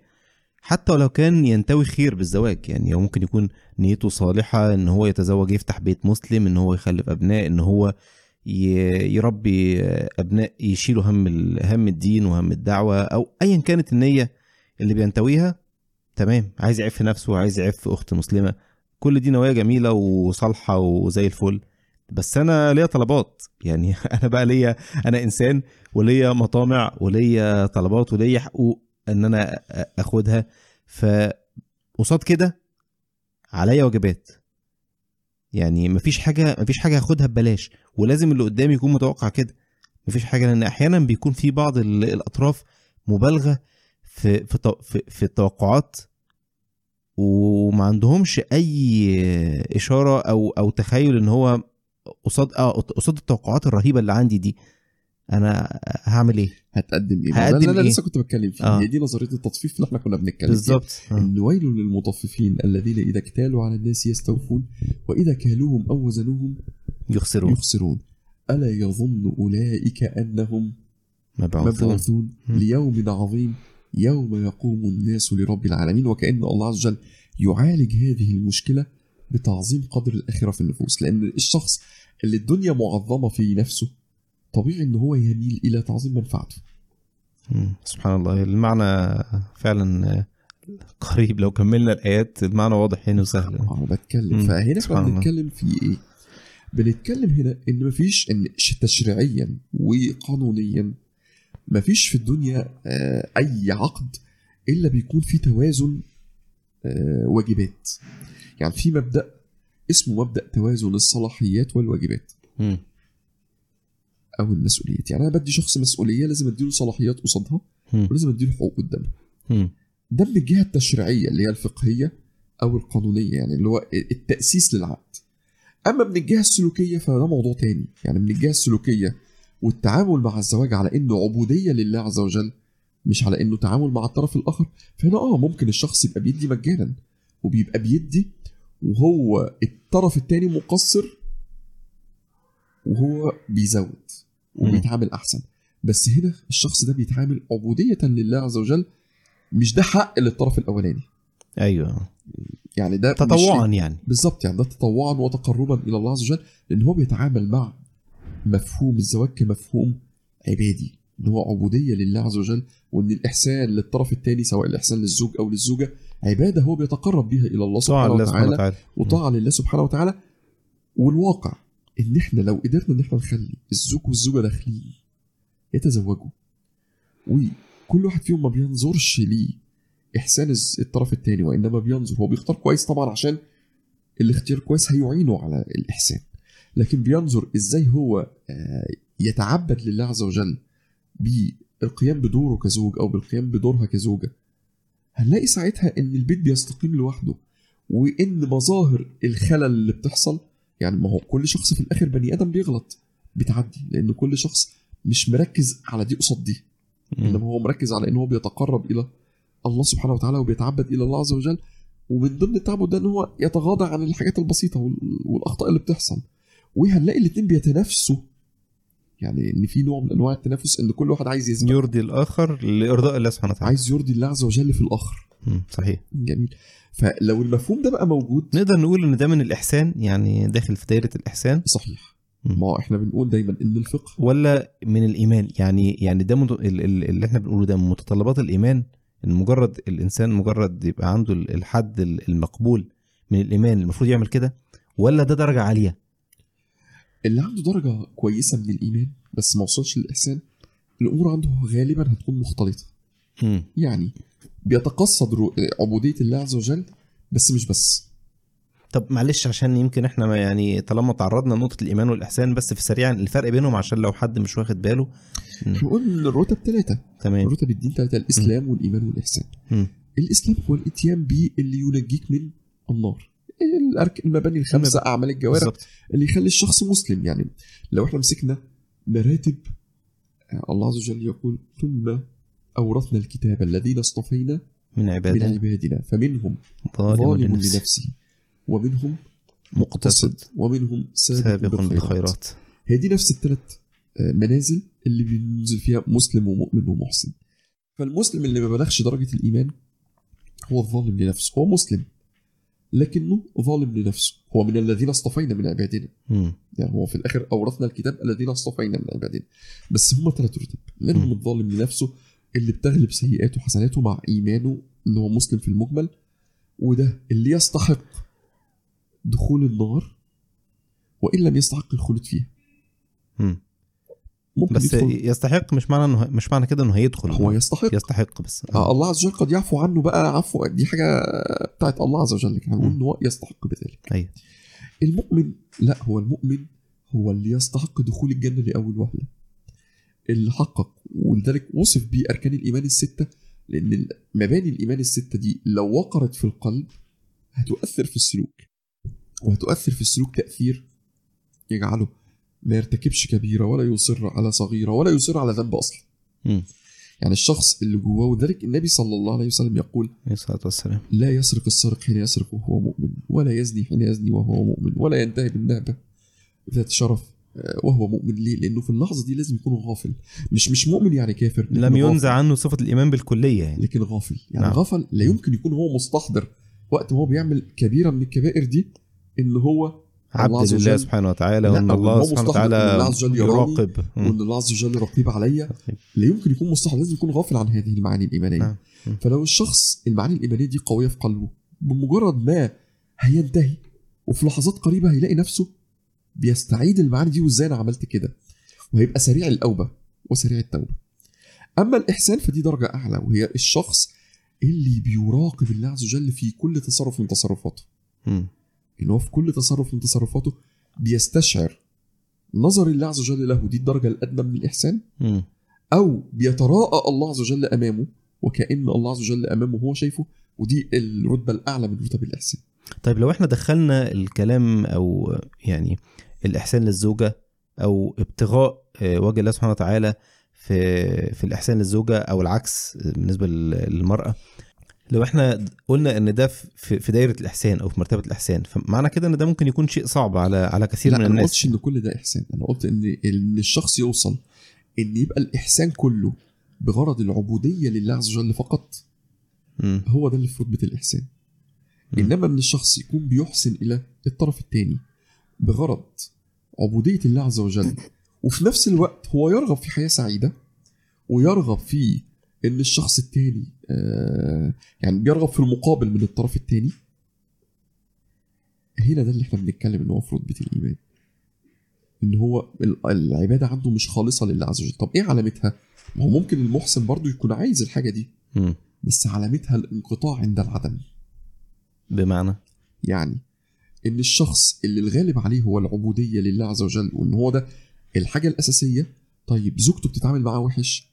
[SPEAKER 2] حتى ولو كان ينتوي خير بالزواج. يعني هو ممكن يكون نيته صالحة إن هو يتزوج يفتح بيت مسلم إن هو يخلف أبناء إن هو يربي أبناء يشيلوا هم هم الدين وهم الدعوة أو ايا كانت النية. اللي بينتويها تمام عايز يعف نفسه عايز يعف أخت مسلمة. كل دي نوايا جميلة وصالحة وزي الفل. بس أنا ليا طلبات. يعني أنا بقى ليا أنا إنسان وليا مطامع وليا طلبات وليا حقوق إن أنا أخدها. فقصاد كده عليا واجبات. يعني مفيش حاجة مفيش حاجة هاخدها ببلاش. ولازم اللي قدامي يكون متوقع كده. مفيش حاجة لأن أحيانا بيكون في بعض ال- الأطراف مبالغة في في في, في التوقعات وما عندهمش أي إشارة أو أو تخيل إن هو قصاد آه قصاد التوقعات الرهيبة اللي عندي دي أنا هعمل إيه
[SPEAKER 1] هتقدم إيه؟
[SPEAKER 2] هقدم
[SPEAKER 1] ده اللي أنا
[SPEAKER 2] إيه؟
[SPEAKER 1] لسه كنت بتكلم فيه
[SPEAKER 2] آه.
[SPEAKER 1] هي دي نظرية التطفيف اللي إحنا كنا بنتكلم فيها
[SPEAKER 2] بالظبط آه.
[SPEAKER 1] إن ويل للمطففين الذين إذا اكتالوا على الناس يستوفون وإذا كالوهم أو وزنوهم
[SPEAKER 2] يخسرون
[SPEAKER 1] يخسرون ألا يظن أولئك أنهم
[SPEAKER 2] مبعوثون
[SPEAKER 1] مبعوثون. ليوم عظيم يوم يقوم الناس لرب العالمين وكأن الله عز وجل يعالج هذه المشكلة بتعظيم قدر الآخرة في النفوس لأن الشخص اللي الدنيا معظمة في نفسه طبيعي إن هو يميل إلى تعظيم منفعته.
[SPEAKER 2] سبحان الله المعنى فعلا قريب لو كملنا الآيات المعنى واضح هنا وسهل
[SPEAKER 1] أنا بتكلم. فهنا
[SPEAKER 2] إحنا.
[SPEAKER 1] بنتكلم في إيه؟ بنتكلم هنا إن مفيش إن ش- تشريعيا وقانونيا مفيش في الدنيا آه، أي عقد إلا بيكون في توازن آه، واجبات يعني في مبدأ اسمه مبدأ توازن الصلاحيات والواجبات. أو المسؤوليات يعني أنا بدي شخص مسؤولية لازم أديله صلاحيات قصادها. ولازم أديله حقوق قدامها. ده من الجهة التشريعية اللي هي الفقهية أو القانونية يعني اللي هو التأسيس للعقد أما من الجهة السلوكية فده موضوع تاني يعني من الجهة السلوكية والتعامل مع الزواج على إنه عبودية لله عز وجل مش على إنه تعامل مع الطرف الآخر. فهنا آه ممكن الشخص يبقى بيدي مجانا وبيبقى بيدي وهو الطرف التاني مقصر وهو بيزود وبيتعامل أحسن. بس هنا الشخص ده بيتعامل عبودية لله عز وجل مش ده حق للطرف الأولاني.
[SPEAKER 2] أيوه.
[SPEAKER 1] يعني ده
[SPEAKER 2] تطوعا يعني.
[SPEAKER 1] بالظبط يعني ده تطوعا وتقربا إلى الله عز وجل لأن هو بيتعامل مع مفهوم الزواج كمفهوم عبادي إن هو عبودية لله عز وجل وإن الإحسان للطرف الثاني سواء الإحسان للزوج أو للزوجة عبادة هو بيتقرب بها إلى الله سبحانه وتعالى
[SPEAKER 2] وتعالى.
[SPEAKER 1] وطاعة لله سبحانه وتعالى. والواقع إن إحنا لو قدرنا إن إحنا نخلي الزوج والزوجة داخلين يتزوجوا وكل واحد فيهم ما بينظرش ليه إحسان الطرف الثاني وإنما بينظر هو بيختار كويس طبعا عشان الاختيار كويس هيعينه على الإحسان. لكن بينظر إزاي هو آه، يتعبد لله عز وجل بالقيام بدوره كزوج أو بالقيام بدورها كزوجة. هنلاقي ساعتها إن البيت بيستقيم لوحده وإن مظاهر الخلل اللي بتحصل يعني ما هو كل شخص في الآخر بني آدم بيغلط بتعدي لأن كل شخص مش مركز على دي قصاد دي إنما هو مركز على إن هو بيتقرب إلى الله سبحانه وتعالى وبيتعبد إلى الله عز وجل ومن ضمن التعبد ده إن هو يتغاضى عن الحاجات البسيطة وال- والأخطاء اللي بتحصل. وهنلاقي الاثنين بيتنافسوا. يعني إن في نوع من أنواع التنافس إن كل واحد عايز يسبق.
[SPEAKER 2] يرضي الآخر لإرضاء الله سبحانه وتعالى.
[SPEAKER 1] عايز يرضي الله عز وجل في
[SPEAKER 2] الآخر. صحيح.
[SPEAKER 1] جميل. فلو المفهوم ده بقى موجود.
[SPEAKER 2] نقدر نقول إن ده من الإحسان يعني داخل في دايرة الإحسان.
[SPEAKER 1] صحيح. ما إحنا بنقول دايما إن الفقه.
[SPEAKER 2] ولا من الإيمان. يعني يعني ده مت... اللي إحنا بنقوله ده من متطلبات الإيمان. إن مجرد الإنسان مجرد يبقى عنده ال- الحد ال- المقبول من الإيمان المفروض يعمل كده؟ ولا ده درجة عالية؟
[SPEAKER 1] اللي عنده درجة كويسة من الإيمان بس ما وصلش للإحسان الأمور عنده غالبا هتكون
[SPEAKER 2] مختلطة.
[SPEAKER 1] يعني بيتقصد عبودية الله عز وجل بس مش بس.
[SPEAKER 2] طب معلش عشان يمكن إحنا ما يعني طالما تعرضنا لنقطة الإيمان والإحسان بس في سريعا الفرق بينهم عشان لو حد مش واخد باله.
[SPEAKER 1] إحنا قلنا ان الرتب ثلاثة
[SPEAKER 2] تمام.
[SPEAKER 1] رتب الدين ثلاثة الإسلام والإيمان والإحسان.
[SPEAKER 2] مم.
[SPEAKER 1] الإسلام هو الإتيان به اللي ينجيك من النار. المباني الخمسة أعمال الجوارح
[SPEAKER 2] بالظبط
[SPEAKER 1] اللي يخلي الشخص مسلم. يعني لو إحنا مسكنا مراتب آه، الله عز وجل يقول ثم أورثنا الكتاب الذين اصطفينا
[SPEAKER 2] من
[SPEAKER 1] من
[SPEAKER 2] عبادنا.
[SPEAKER 1] عبادنا فمنهم
[SPEAKER 2] ظالم
[SPEAKER 1] ظالم
[SPEAKER 2] لنفسه.
[SPEAKER 1] لنفسه. ومنهم
[SPEAKER 2] مقتصد.
[SPEAKER 1] ومنهم سابق بالخيرات. هي دي نفس الثلاث منازل اللي بينزل فيها مسلم ومؤمن ومحسن. فالمسلم اللي ما بلغش درجة الإيمان هو الظالم لنفسه. هو مسلم. لكنه ظالم لنفسه هو من الذين اصطفينا من عبادنا. يعني هو في الآخر أورثنا الكتاب الذين اصطفينا من عبادنا بس هم ثلاث رتب منهم. الظالم لنفسه اللي بتغلب سيئاته وحسناته مع إيمانه إن هو مسلم في المجمل وده اللي يستحق دخول النار وإن لم يستحق الخلود فيها. ممكن
[SPEAKER 2] بس
[SPEAKER 1] يدخل
[SPEAKER 2] يستحق مش معنى إنه مش معنى كده إنه هيدخل.
[SPEAKER 1] هو يستحق.
[SPEAKER 2] يستحق بس.
[SPEAKER 1] آه الله عز وجل قد يعفو عنه بقى عفو دي حاجة بتاعت الله عز وجل لكن هنقول
[SPEAKER 2] م.
[SPEAKER 1] ان هو يستحق بذلك.
[SPEAKER 2] أيوه.
[SPEAKER 1] المؤمن لا هو المؤمن هو اللي يستحق دخول الجنة لأول وهلة. اللي حقق ولذلك وصف به اركان الإيمان الستة لأن مباني الإيمان الستة دي لو وقرت في القلب هتؤثر في السلوك. وهتؤثر في السلوك تأثير يجعله. ما يرتكبش كبيرة ولا يصر على صغيرة ولا يصر على ذنب
[SPEAKER 2] أصلا.
[SPEAKER 1] يعني الشخص اللي جواه وذلك النبي صلى الله عليه وسلم يقول
[SPEAKER 2] والسلام.
[SPEAKER 1] لا يسرق السارق حين يسرق وهو مؤمن ولا يزني حين يزني وهو مؤمن ولا ينتهي بالنهبة ذات شرف آه، وهو مؤمن. ليه؟ لأنه في اللحظة دي لازم يكون غافل. مش مش مؤمن يعني كافر
[SPEAKER 2] لم. ينزع عنه صفة الإيمان بالكلية يعني.
[SPEAKER 1] لكن غافل. يعني
[SPEAKER 2] نعم.
[SPEAKER 1] غفل لا يمكن يكون هو مستحضر وقت ما هو بيعمل كبيرة من الكبائر دي إن هو
[SPEAKER 2] عبد لله سبحانه وتعالى
[SPEAKER 1] وإن
[SPEAKER 2] الله سبحانه وتعالى يراقب.
[SPEAKER 1] وإن الله عز وجل رقيب عليا لا يمكن يكون مستحضر لازم يكون غافل عن هذه المعاني الإيمانية.
[SPEAKER 2] نعم.
[SPEAKER 1] فلو الشخص المعاني الإيمانية دي قوية في قلبه بمجرد ما هينتهي وفي لحظات قريبة هيلاقي نفسه بيستعيد المعاني دي وإزاي أنا عملت كده؟ وهيبقى سريع الأوبة وسريع التوبة. أما الإحسان فدي درجة أعلى وهي الشخص اللي بيراقب الله عز وجل في كل تصرف من تصرفاته. إن هو في كل تصرف من تصرفاته بيستشعر نظر الله عز وجل له دي الدرجة الأدنى من الإحسان
[SPEAKER 2] مم.
[SPEAKER 1] أو بيتراءى الله عز وجل أمامه وكأن الله عز وجل أمامه هو شايفه ودي الرتبة الأعلى من رتب الإحسان
[SPEAKER 2] طيب لو إحنا دخلنا الكلام أو يعني الإحسان للزوجة أو ابتغاء آه، وجه الله سبحانه وتعالى في في الإحسان للزوجة أو العكس بالنسبة لل- للمرأة لو إحنا قلنا إن ده في دايرة الإحسان أو في مرتبة الإحسان فمعنى كده إن ده ممكن يكون شيء صعب على على كثير من
[SPEAKER 1] أنا ما
[SPEAKER 2] الناس
[SPEAKER 1] قلتش إن كل ده إحسان أنا قلت إن إن الشخص يوصل إن يبقى الإحسان كله بغرض العبودية لله عز وجل فقط. هو ده اللي في رتبة
[SPEAKER 2] الإحسان.
[SPEAKER 1] إنما إن الشخص يكون بيحسن إلى الطرف الثاني بغرض عبودية الله عز وجل وفي نفس الوقت هو يرغب في حياة سعيدة ويرغب في إن الشخص الثاني يعني بيرغب في المقابل من الطرف الثاني هنا ده اللي إحنا بنتكلم ان هو في رتبه الإيمان. إن هو ال- العبادة عنده مش خالصة لله عز وجل. طب إيه علامتها؟ ما هو ممكن المحسن برضو يكون عايز الحاجة دي. بس علامتها الانقطاع عند العدم.
[SPEAKER 2] بمعنى؟
[SPEAKER 1] يعني إن الشخص اللي الغالب عليه هو العبودية لله عز وجل وإن هو ده الحاجة الأساسية طيب زوجته بتتعامل معاه وحش؟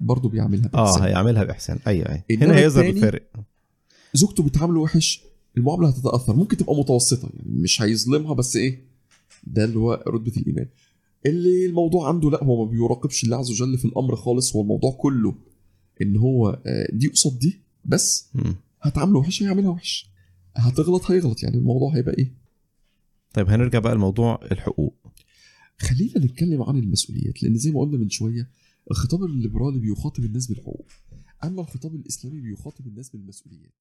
[SPEAKER 1] برضه بيعملها
[SPEAKER 2] آه
[SPEAKER 1] بإحسان.
[SPEAKER 2] هيعملها بإحسان. أيوه
[SPEAKER 1] أيوه.
[SPEAKER 2] هنا هيظهر الفارق
[SPEAKER 1] زوجته بتعامله وحش المعاملة هتتأثر. ممكن تبقى متوسطة يعني مش هيظلمها بس إيه؟ ده اللي هو رتبة الإيمان. اللي الموضوع عنده لأ هو ما بيراقبش الله عز وجل في الأمر خالص. هو الموضوع كله إن هو آه، دي قصاد دي بس. هتعامله وحش هيعملها وحش. هتغلط هيغلط. يعني الموضوع هيبقى إيه؟
[SPEAKER 2] طيب هنرجع بقى لموضوع الحقوق.
[SPEAKER 1] خلينا نتكلم عن المسؤوليات لأن زي ما قلنا من شوية الخطاب الليبرالي بيخاطب الناس بالحقوق أما الخطاب الإسلامي بيخاطب الناس بالمسؤوليات.